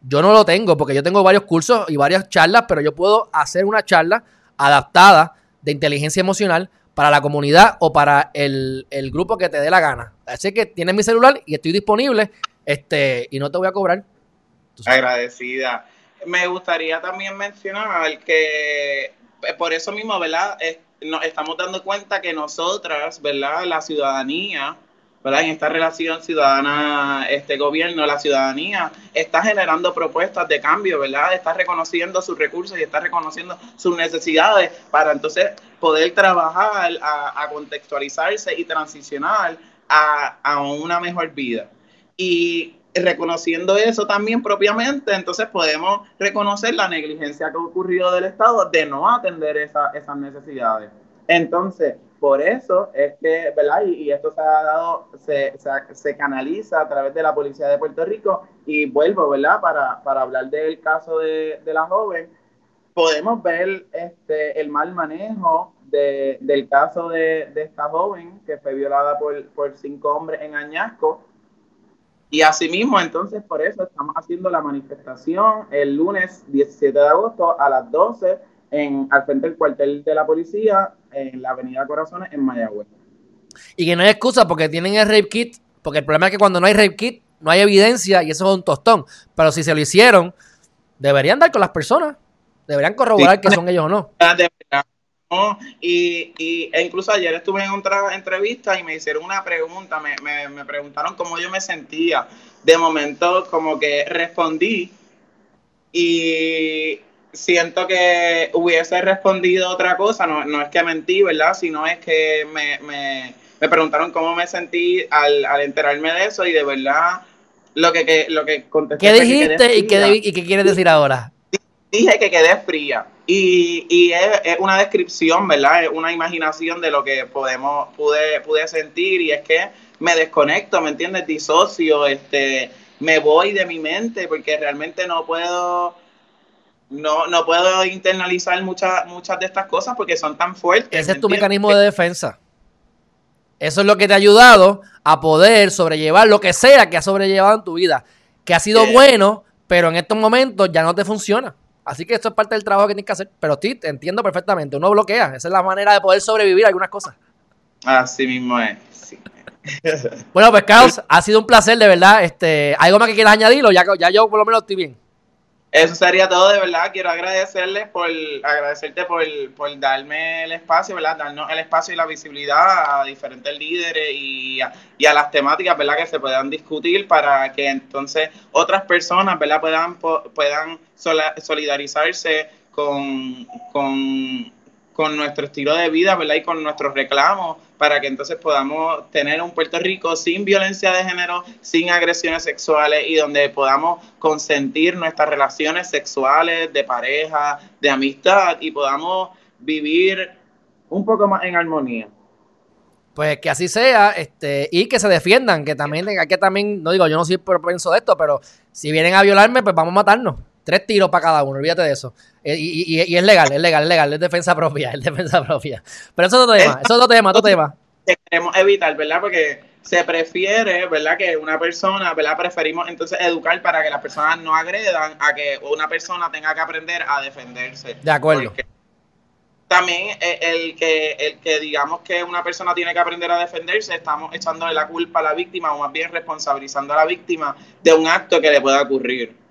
Yo no lo tengo porque yo tengo varios cursos y varias charlas, pero yo puedo hacer una charla adaptada de inteligencia emocional para la comunidad o para el, grupo que te dé la gana. Así que tienes mi celular y estoy disponible este, y no te voy a cobrar. Agradecida. Me gustaría también mencionar que eh, por eso mismo, ¿verdad? Nos estamos dando cuenta que nosotras, ¿verdad? La ciudadanía, ¿verdad? En esta relación ciudadana, este gobierno, la ciudadanía está generando propuestas de cambio, ¿verdad? Está reconociendo sus recursos y está reconociendo sus necesidades para entonces poder trabajar a, contextualizarse y transicionar a, a una mejor vida. Y reconociendo eso también propiamente, entonces podemos reconocer la negligencia que ha ocurrido del Estado de no atender esa, esas necesidades. Entonces, por eso es que, ¿verdad? Y, esto se ha dado, se, canaliza a través de la Policía de Puerto Rico y vuelvo, ¿verdad? Para, para hablar del caso de, la joven, podemos ver este, el mal manejo de, del caso de, de, esta joven que fue violada por, por cinco hombres en Añasco y asimismo, entonces, por eso estamos haciendo la manifestación el lunes 17 de agosto a las 12 en, al frente del cuartel de la policía en la avenida Corazones en Mayagüez. Y que no hay excusa porque tienen el rape kit, porque el problema es que cuando no hay rape kit no hay evidencia y eso es un tostón. Pero si se lo hicieron, deberían dar con las personas, deberían corroborar que son ellos o no. Y, y e incluso ayer estuve en otra entrevista y me hicieron una pregunta, me, me, preguntaron cómo yo me sentía. De momento como que respondí y siento que hubiese respondido otra cosa, no, no es que mentí, ¿verdad? Sino es que me, me, me preguntaron cómo me sentí al, al, enterarme de eso y de verdad lo que, lo que contesté. ¿Qué dijiste y, qué, y qué quieres decir ahora? Dije que quedé fría y, y es, una descripción, ¿verdad? Es una imaginación de lo que podemos, pude, pude sentir y es que me desconecto, ¿me entiendes? Disocio, este, me voy de mi mente porque realmente no puedo, no, no puedo internalizar muchas, muchas de estas cosas porque son tan fuertes. Ese es tu mecanismo de defensa. Eso es lo que te ha ayudado a poder sobrellevar lo que sea que has sobrellevado en tu vida, que ha sido bueno, pero en estos momentos ya no te funciona. Así que esto es parte del trabajo que tienes que hacer. Pero ti te entiendo perfectamente. Uno bloquea. Esa es la manera de poder sobrevivir a algunas cosas. Así mismo es. bueno, pues Carlos, ha sido un placer, de verdad. Este, ¿Algo más que quieras añadirlo? Ya, ya yo por lo menos estoy bien. Eso sería todo, de verdad. Quiero agradecerles por, agradecerte por, por darme el espacio, ¿verdad? Darnos el espacio y la visibilidad a diferentes líderes y a, y a las temáticas, ¿verdad? Que se puedan discutir para que entonces otras personas, ¿verdad? Puedan, puedan solidarizarse con, con, con nuestro estilo de vida, ¿verdad? Y con nuestros reclamos para que entonces podamos tener un Puerto Rico sin violencia de género, sin agresiones sexuales y donde podamos consentir nuestras relaciones sexuales, de pareja, de amistad y podamos vivir un poco más en armonía. Pues que así sea, este, y que se defiendan, que también que también, no digo, yo no soy propenso de esto, pero si vienen a violarme, pues vamos a matarnos. Tres tiros para cada uno, olvídate de eso. Eh, y, y, es legal, es legal, es legal, es defensa propia, es defensa propia. Pero eso es otro tema, eso es otro tema, otro tema. Queremos evitar, ¿verdad? Porque se prefiere, ¿verdad? Que una persona, ¿verdad? Preferimos entonces educar para que las personas no agredan a que una persona tenga que aprender a defenderse. De acuerdo. también el que, el que digamos que una persona tiene que aprender a defenderse, estamos echándole la culpa a la víctima o más bien responsabilizando a la víctima de un acto que le pueda ocurrir.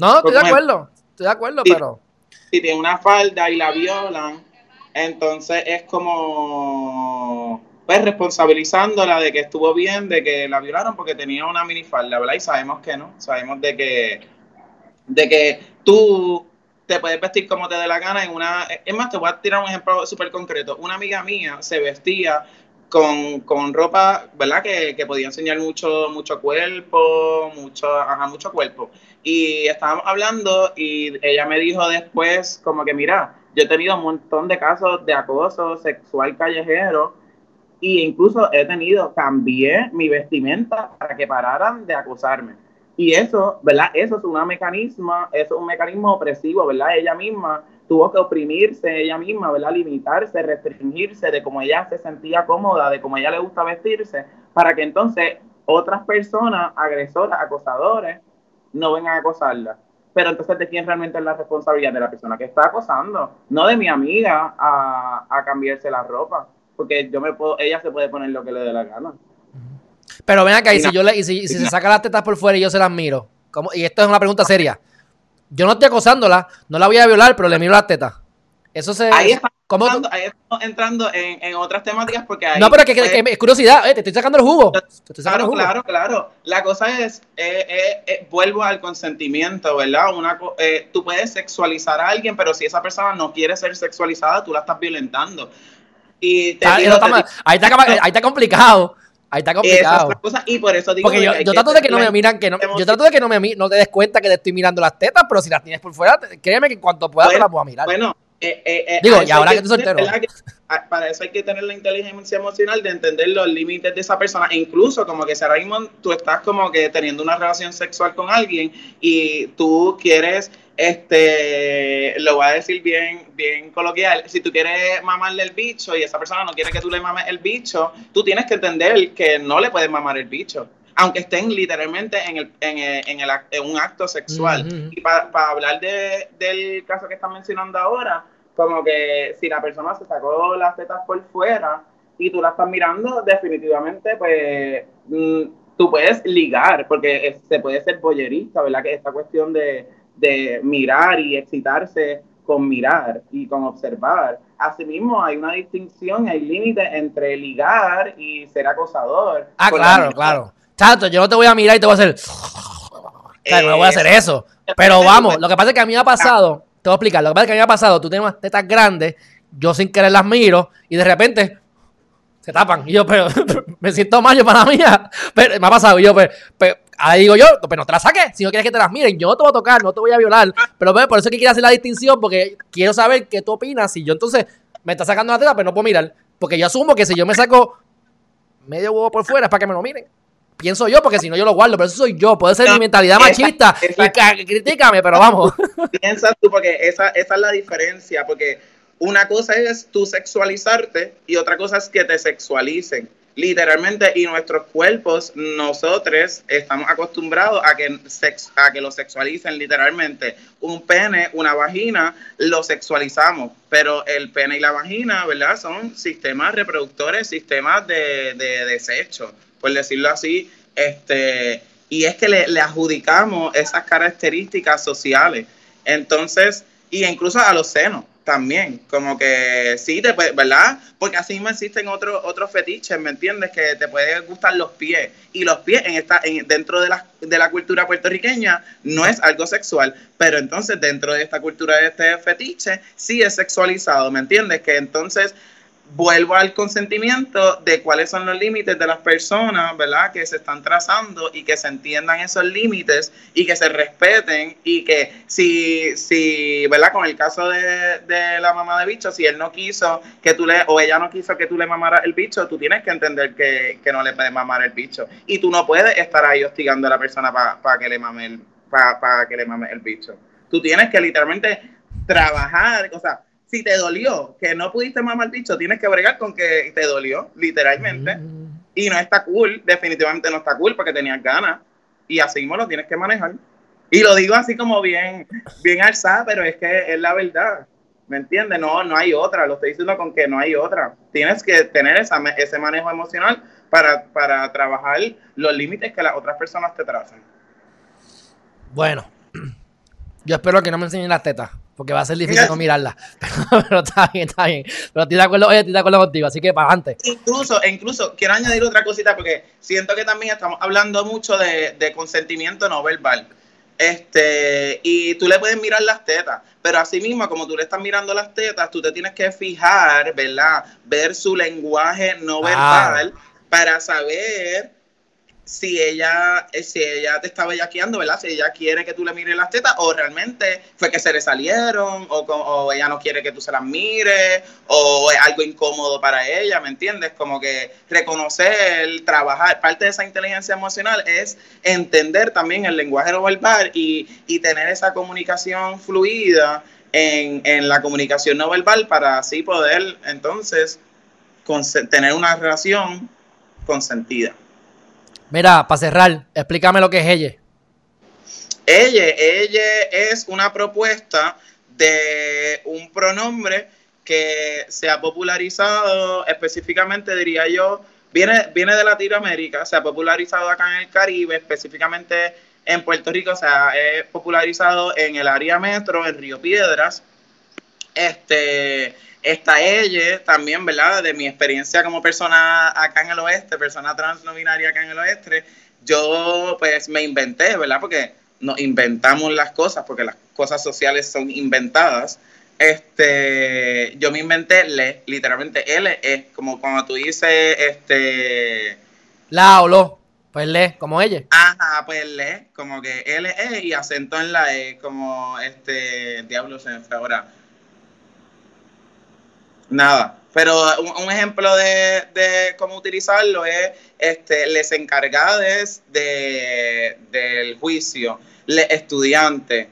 No, estoy de acuerdo, estoy de acuerdo, pero... Si tiene una falda y la violan, entonces es como, pues, responsabilizándola de que estuvo bien, de que la violaron porque tenía una minifalda, ¿verdad? Y sabemos que no, sabemos de que, de que tú te puedes vestir como te dé la gana en una... Es más, te voy a tirar un ejemplo súper concreto. Una amiga mía se vestía con, con ropa, ¿verdad? Que, que, podía enseñar mucho, mucho cuerpo, mucho, ajá, mucho cuerpo. Y estábamos hablando y ella me dijo después como que, mira, yo he tenido un montón de casos de acoso sexual callejero e incluso he tenido, cambié mi vestimenta para que pararan de acosarme. Y eso, ¿verdad? Eso es un mecanismo, es un mecanismo opresivo, ¿verdad? Ella misma tuvo que oprimirse ella misma, ¿verdad? Limitarse, restringirse de cómo ella se sentía cómoda, de cómo ella le gusta vestirse, para que entonces otras personas, agresoras, acosadores, no vengan a acosarla. Pero entonces, ¿de quién realmente es la responsabilidad? De la persona que está acosando, no de mi amiga a, a cambiarse la ropa, porque yo me puedo, ella se puede poner lo que le dé la gana. Pero ven acá, y, si yo le, y si, si se saca las tetas por fuera y yo se las miro, ¿cómo? y esto es una pregunta seria. Yo no estoy acosándola, no la voy a violar, pero le miro las tetas. Eso se. Ahí estamos, entrando, en, otras temáticas porque ahí. No, pero que, es curiosidad, eh, te estoy sacando el jugo. claro, claro, claro. La cosa es, eh, eh, vuelvo al consentimiento, ¿verdad? Una, tú puedes sexualizar a alguien, pero si esa persona no quiere ser sexualizada, tú la estás violentando. Y ahí, está, ahí, está, complicado. Ahí está complicado. y por eso digo Porque yo, trato de que no me miran, que no, yo trato de que no me no te des cuenta que te estoy mirando las tetas, pero si las tienes por fuera, créeme que en cuanto pueda te las voy a mirar. Bueno, eh, eh, eh, Digo, y ahora que, estoy soltero. para eso hay que tener la inteligencia emocional de entender los límites de esa persona. E incluso como que si ahora mismo tú estás como que teniendo una relación sexual con alguien y tú quieres, este, lo voy a decir bien, bien coloquial, si tú quieres mamarle el bicho y esa persona no quiere que tú le mames el bicho, tú tienes que entender que no le puedes mamar el bicho aunque estén literalmente en, el, en, en, el, en un acto sexual. Y para hablar de, del caso que están mencionando ahora, como que si la persona se sacó las tetas por fuera y tú la estás mirando, definitivamente, pues mm, tú puedes ligar, porque se puede ser boyerista, ¿verdad? Que esta cuestión de, de mirar y excitarse con mirar y con observar. Asimismo, hay una distinción, hay límite entre ligar y ser acosador. Ah, claro, claro. Chato, yo no te voy a mirar y te voy a hacer. Claro, no voy a hacer eso. Pero vamos, lo que pasa es que a mí me ha pasado, te voy a explicar, lo que pasa es que a mí me ha pasado, tú tienes unas tetas grandes, yo sin querer las miro y de repente se tapan. Y yo, pero me siento mal yo para mía. Pero me ha pasado. Y yo, pero, ahí digo yo, pero no te las saques. Si no quieres que te las miren, yo no te voy a tocar, no te voy a violar. Pero por eso es que quiero hacer la distinción, porque quiero saber qué tú opinas. Si yo entonces me está sacando la teta, pero no puedo mirar. Porque yo asumo que si yo me saco medio huevo por fuera es para que me lo miren pienso yo, porque si no yo lo guardo, pero eso soy yo, puede ser mi mentalidad machista, y critícame, pero vamos. Piensas tú, porque esa, esa es la diferencia, porque una cosa es tú sexualizarte y otra cosa es que te sexualicen. Literalmente, y nuestros cuerpos, nosotros estamos acostumbrados a que, sex, a que lo sexualicen literalmente. Un pene, una vagina, lo sexualizamos, pero el pene y la vagina, ¿verdad? Son sistemas reproductores, sistemas de, de desecho por decirlo así, este, y es que le, adjudicamos esas características sociales. Entonces, y incluso a los senos también, como que sí, te ¿verdad? Porque así mismo existen otros otros fetiches, ¿me entiendes? Que te pueden gustar los pies. Y los pies en esta, en, dentro de la, de la cultura puertorriqueña no es algo sexual, pero entonces dentro de esta cultura de este fetiche sí es sexualizado, ¿me entiendes? Que entonces vuelvo al consentimiento de cuáles son los límites de las personas, ¿verdad? Que se están trazando y que se entiendan esos límites y que se respeten y que si, si ¿verdad? Con el caso de, la mamá de bicho, si él no quiso que tú le, o ella no quiso que tú le mamaras el bicho, tú tienes que entender que, no le puedes mamar el bicho. Y tú no puedes estar ahí hostigando a la persona para que le mame el, para que le mame el bicho. Tú tienes que literalmente trabajar, o sea, si te dolió que no pudiste mamar bicho, tienes que bregar con que te dolió, literalmente. Mm. Y no está cool, definitivamente no está cool porque tenías ganas. Y así mismo lo tienes que manejar. Y lo digo así como bien, bien alzada, pero es que es la verdad. ¿Me entiendes? No, no hay otra. Lo estoy diciendo con que no hay otra. Tienes que tener esa, ese manejo emocional para, para trabajar los límites que las otras personas te trazan. Bueno, yo espero que no me enseñen las tetas porque va a ser difícil no mirarla. Pero, está bien, está bien. Pero estoy de acuerdo, oye, estoy de acuerdo contigo, así que para adelante. Incluso, incluso, quiero añadir otra cosita porque siento que también estamos hablando mucho de, consentimiento no verbal. Este, y tú le puedes mirar las tetas, pero así mismo, como tú le estás mirando las tetas, tú te tienes que fijar, ¿verdad? Ver su lenguaje no verbal para saber si ella, eh, si ella te estaba yaqueando, ¿verdad? Si ella quiere que tú le mires las tetas o realmente fue que se le salieron o, o, ella no quiere que tú se las mires o es algo incómodo para ella, ¿me entiendes? Como que reconocer, trabajar, parte de esa inteligencia emocional es entender también el lenguaje no verbal y, y tener esa comunicación fluida en, en la comunicación no verbal para así poder entonces tener una relación consentida. Mira, para cerrar, explícame lo que es ella. Ella, ella es una propuesta de un pronombre que se ha popularizado específicamente, diría yo, viene, viene de Latinoamérica, se ha popularizado acá en el Caribe, específicamente en Puerto Rico, se ha popularizado en el área metro, en Río Piedras. Este, Está ella también, ¿verdad? De mi experiencia como persona acá en el oeste, persona trans no binaria acá en el oeste, yo pues me inventé, ¿verdad? Porque nos inventamos las cosas, porque las cosas sociales son inventadas. Este, yo me inventé le, literalmente L es como cuando tú dices este la o lo, pues le, como ella. Ajá, pues le, como que L E y acento en la E, como este diablo se me fue ahora Nada. Pero un, ejemplo de, cómo utilizarlo es este, les encargades de, del juicio, les estudiantes,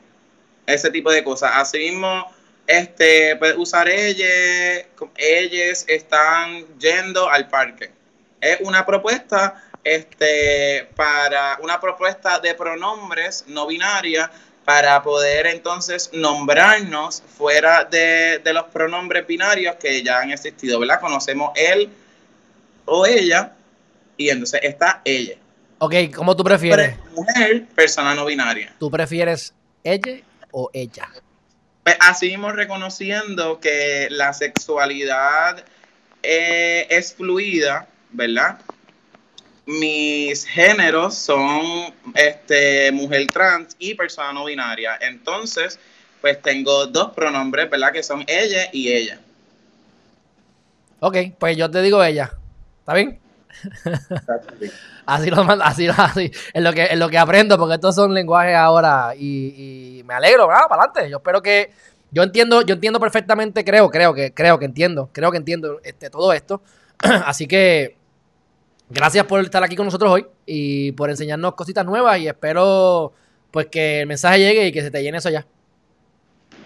ese tipo de cosas. Asimismo, este, puedes usar ellos, ellos están yendo al parque. Es una propuesta este, para una propuesta de pronombres no binaria para poder entonces nombrarnos fuera de, los pronombres binarios que ya han existido, ¿verdad? Conocemos él o ella y entonces está ella. Ok, ¿cómo tú prefieres? Mujer, persona no binaria. ¿Tú prefieres ella o ella? Pues así mismo reconociendo que la sexualidad eh, es fluida, ¿verdad? Mis géneros son este, mujer trans y persona no binaria. Entonces, pues tengo dos pronombres, ¿verdad? Que son ella y ella. Ok, pues yo te digo ella. ¿Está bien? así lo así, así, es lo que es lo que aprendo, porque estos son lenguajes ahora y, me alegro, ¿verdad? Para adelante. Yo espero que yo entiendo, yo entiendo perfectamente, creo, creo que, creo que entiendo, creo que entiendo este, todo esto. así que gracias por estar aquí con nosotros hoy y por enseñarnos cositas nuevas y espero pues que el mensaje llegue y que se te llene eso ya.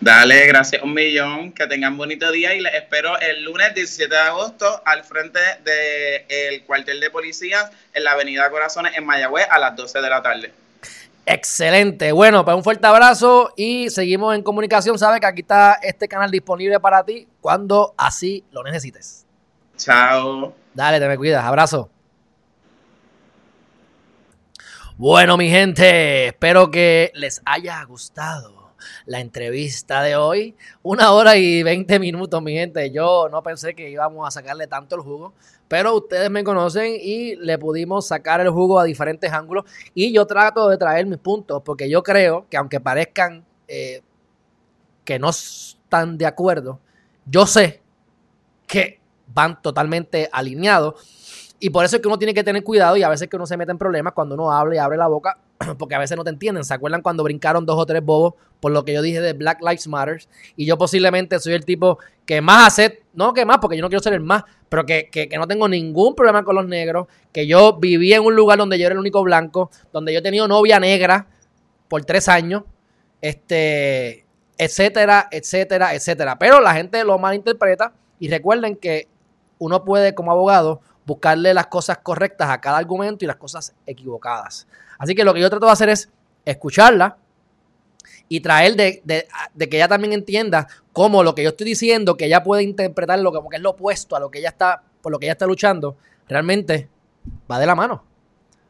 Dale, gracias un millón, que tengan bonito día y les espero el lunes 17 de agosto al frente del cuartel de policías en la avenida Corazones en Mayagüez a las 12 de la tarde. Excelente. Bueno, pues un fuerte abrazo y seguimos en comunicación. Sabes que aquí está este canal disponible para ti cuando así lo necesites. Chao. Dale, te me cuidas. Abrazo. Bueno, mi gente, espero que les haya gustado la entrevista de hoy. Una hora y veinte minutos, mi gente. Yo no pensé que íbamos a sacarle tanto el jugo, pero ustedes me conocen y le pudimos sacar el jugo a diferentes ángulos. Y yo trato de traer mis puntos, porque yo creo que aunque parezcan eh, que no están de acuerdo, yo sé que van totalmente alineados y por eso es que uno tiene que tener cuidado y a veces que uno se mete en problemas cuando uno habla y abre la boca, porque a veces no te entienden. ¿Se acuerdan cuando brincaron dos o tres bobos por lo que yo dije de Black Lives Matter? Y yo posiblemente soy el tipo que más hace, no que más, porque yo no quiero ser el más, pero que, que, que no tengo ningún problema con los negros, que yo viví en un lugar donde yo era el único blanco, donde yo he tenido novia negra por tres años, este, etcétera, etcétera, etcétera. Pero la gente lo malinterpreta y recuerden que uno puede como abogado buscarle las cosas correctas a cada argumento y las cosas equivocadas. Así que lo que yo trato de hacer es escucharla y traer de, que ella también entienda cómo lo que yo estoy diciendo, que ella puede interpretar lo que, es lo opuesto a lo que ella está, por lo que ella está luchando, realmente va de la mano.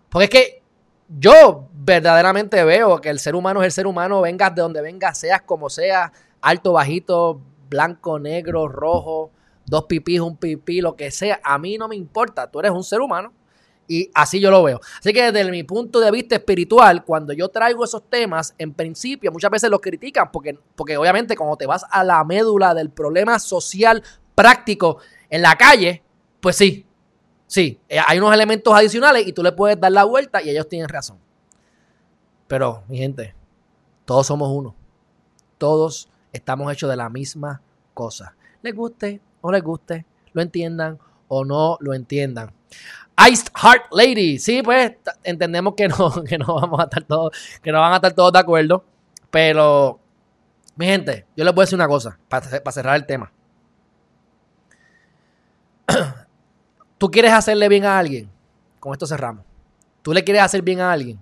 Porque es que yo verdaderamente veo que el ser humano es el ser humano, vengas de donde vengas, seas como seas, alto, bajito, blanco, negro, rojo, dos pipís, un pipí, lo que sea, a mí no me importa, tú eres un ser humano Y así yo lo veo. Así que desde mi punto de vista espiritual, cuando yo traigo esos temas, en principio muchas veces los critican porque, porque obviamente cuando te vas a la médula del problema social práctico en la calle, pues sí, sí, eh, hay unos elementos adicionales y tú le puedes dar la vuelta y ellos tienen razón. Pero, mi gente, todos somos uno. Todos estamos hechos de la misma cosa. Les guste o les guste, lo entiendan o no lo entiendan. Iced Heart Lady. Sí, pues entendemos que no, que no vamos a estar todos, que no van a estar todos de acuerdo. Pero, mi gente, yo les voy a decir una cosa para, para cerrar el tema. Tú quieres hacerle bien a alguien. Con esto cerramos. Tú le quieres hacer bien a alguien.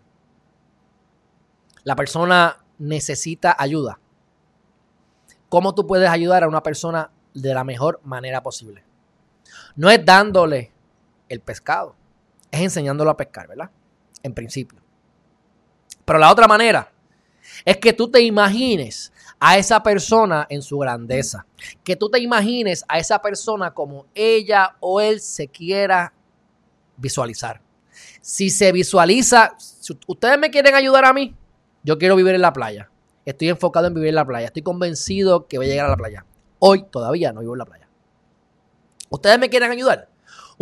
La persona necesita ayuda. ¿Cómo tú puedes ayudar a una persona de la mejor manera posible? No es dándole el pescado. Es enseñándolo a pescar, ¿verdad? En principio. Pero la otra manera es que tú te imagines a esa persona en su grandeza. Que tú te imagines a esa persona como ella o él se quiera visualizar. Si se visualiza, si ustedes me quieren ayudar a mí, yo quiero vivir en la playa. Estoy enfocado en vivir en la playa. Estoy convencido que voy a llegar a la playa. Hoy todavía no vivo en la playa. ¿Ustedes me quieren ayudar?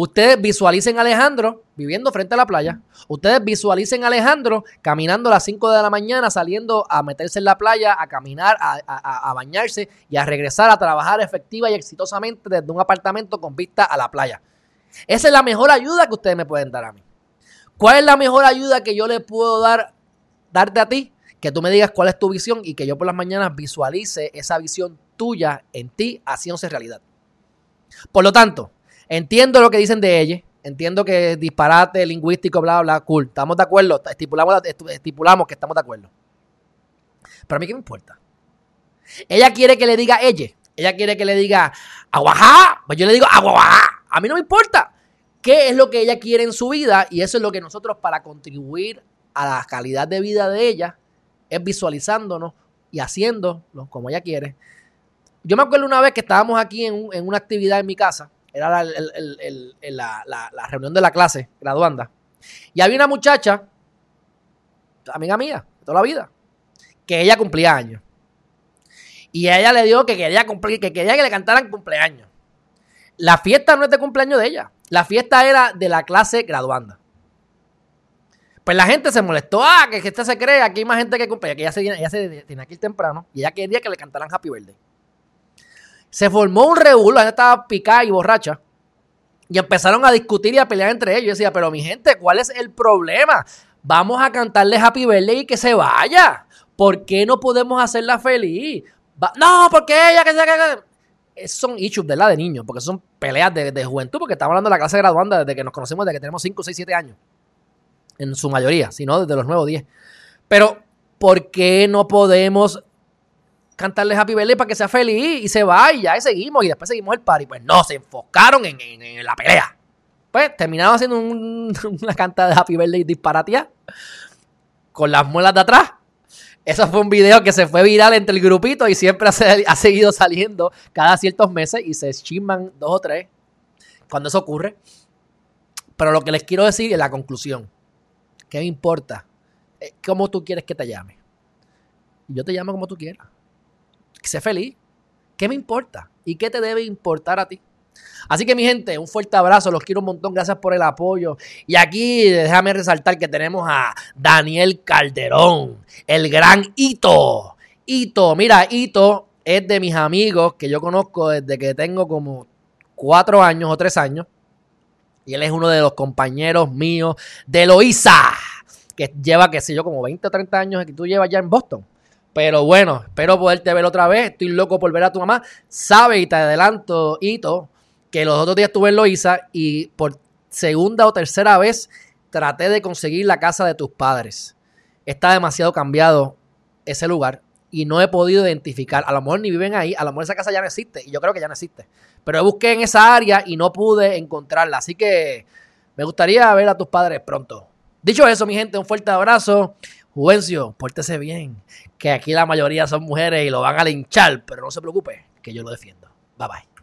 Ustedes visualicen a Alejandro viviendo frente a la playa. Ustedes visualicen a Alejandro caminando a las 5 de la mañana, saliendo a meterse en la playa, a caminar, a, bañarse y a regresar a trabajar efectiva y exitosamente desde un apartamento con vista a la playa. Esa es la mejor ayuda que ustedes me pueden dar a mí. ¿Cuál es la mejor ayuda que yo le puedo dar, darte a ti? Que tú me digas cuál es tu visión y que yo por las mañanas visualice esa visión tuya en ti haciéndose realidad. Por lo tanto, Entiendo lo que dicen de ella. Entiendo que es disparate lingüístico, bla, bla, cool. Estamos de acuerdo. Estipulamos, estipulamos que estamos de acuerdo. Pero a mí qué me importa. Ella quiere que le diga ella. Ella quiere que le diga aguajá. Pues yo le digo aguajá. A mí no me importa. ¿Qué es lo que ella quiere en su vida? Y eso es lo que nosotros para contribuir a la calidad de vida de ella es visualizándonos y haciéndolo como ella quiere. Yo me acuerdo una vez que estábamos aquí en, una actividad en mi casa era la, reunión de la clase graduanda. Y había una muchacha, amiga mía, de toda la vida, que ella cumplía años. Y ella le dijo que quería, cumplir, que quería que le cantaran cumpleaños. La fiesta no es de cumpleaños de ella. La fiesta era de la clase graduanda. Pues la gente se molestó. Ah, que, esta se cree, aquí hay más gente que cumple. Que ella se, ella se tenía que ir temprano. Y ella quería que le cantaran Happy Birthday. Se formó un revuelo, la estaba picada y borracha. Y empezaron a discutir y a pelear entre ellos. Yo decía, pero mi gente, ¿cuál es el problema? Vamos a cantarle Happy Birthday y que se vaya. ¿Por qué no podemos hacerla feliz? no, porque ella que se... Esos son issues, ¿verdad? De niños, porque son peleas de, juventud, porque estamos hablando de la clase graduanda desde que nos conocemos, desde que tenemos 5, 6, 7 años. En su mayoría, si no, desde los nuevos 10. Pero, ¿por qué no podemos cantarle Happy Birthday para que sea feliz y se va y ya seguimos y después seguimos el party. Pues no, se enfocaron en, la pelea. Pues terminaron haciendo una canta de Happy Birthday disparatía con las muelas de atrás. Eso fue un video que se fue viral entre el grupito y siempre ha, seguido saliendo cada ciertos meses y se chisman dos o tres cuando eso ocurre. Pero lo que les quiero decir es la conclusión. ¿Qué me importa? Eh, ¿Cómo tú quieres que te llame? Yo te llamo como tú quieras sé feliz. ¿Qué me importa? ¿Y qué te debe importar a ti? Así que mi gente, un fuerte abrazo, los quiero un montón, gracias por el apoyo. Y aquí déjame resaltar que tenemos a Daniel Calderón, el gran Hito. Hito, mira, Hito es de mis amigos que yo conozco desde que tengo como cuatro años o tres años. Y él es uno de los compañeros míos de Loíza, que lleva, qué sé yo, como 20 o 30 años que tú llevas ya en Boston. Pero bueno, espero poderte ver otra vez. Estoy loco por ver a tu mamá. Sabe y te adelanto, Hito, que los otros días estuve en Loiza y por segunda o tercera vez traté de conseguir la casa de tus padres. Está demasiado cambiado ese lugar y no he podido identificar. A lo mejor ni viven ahí, a lo mejor esa casa ya no existe y yo creo que ya no existe. Pero busqué en esa área y no pude encontrarla. Así que me gustaría ver a tus padres pronto. Dicho eso, mi gente, un fuerte abrazo. Juvencio, pórtese bien, que aquí la mayoría son mujeres y lo van a linchar, pero no se preocupe, que yo lo defiendo. Bye bye.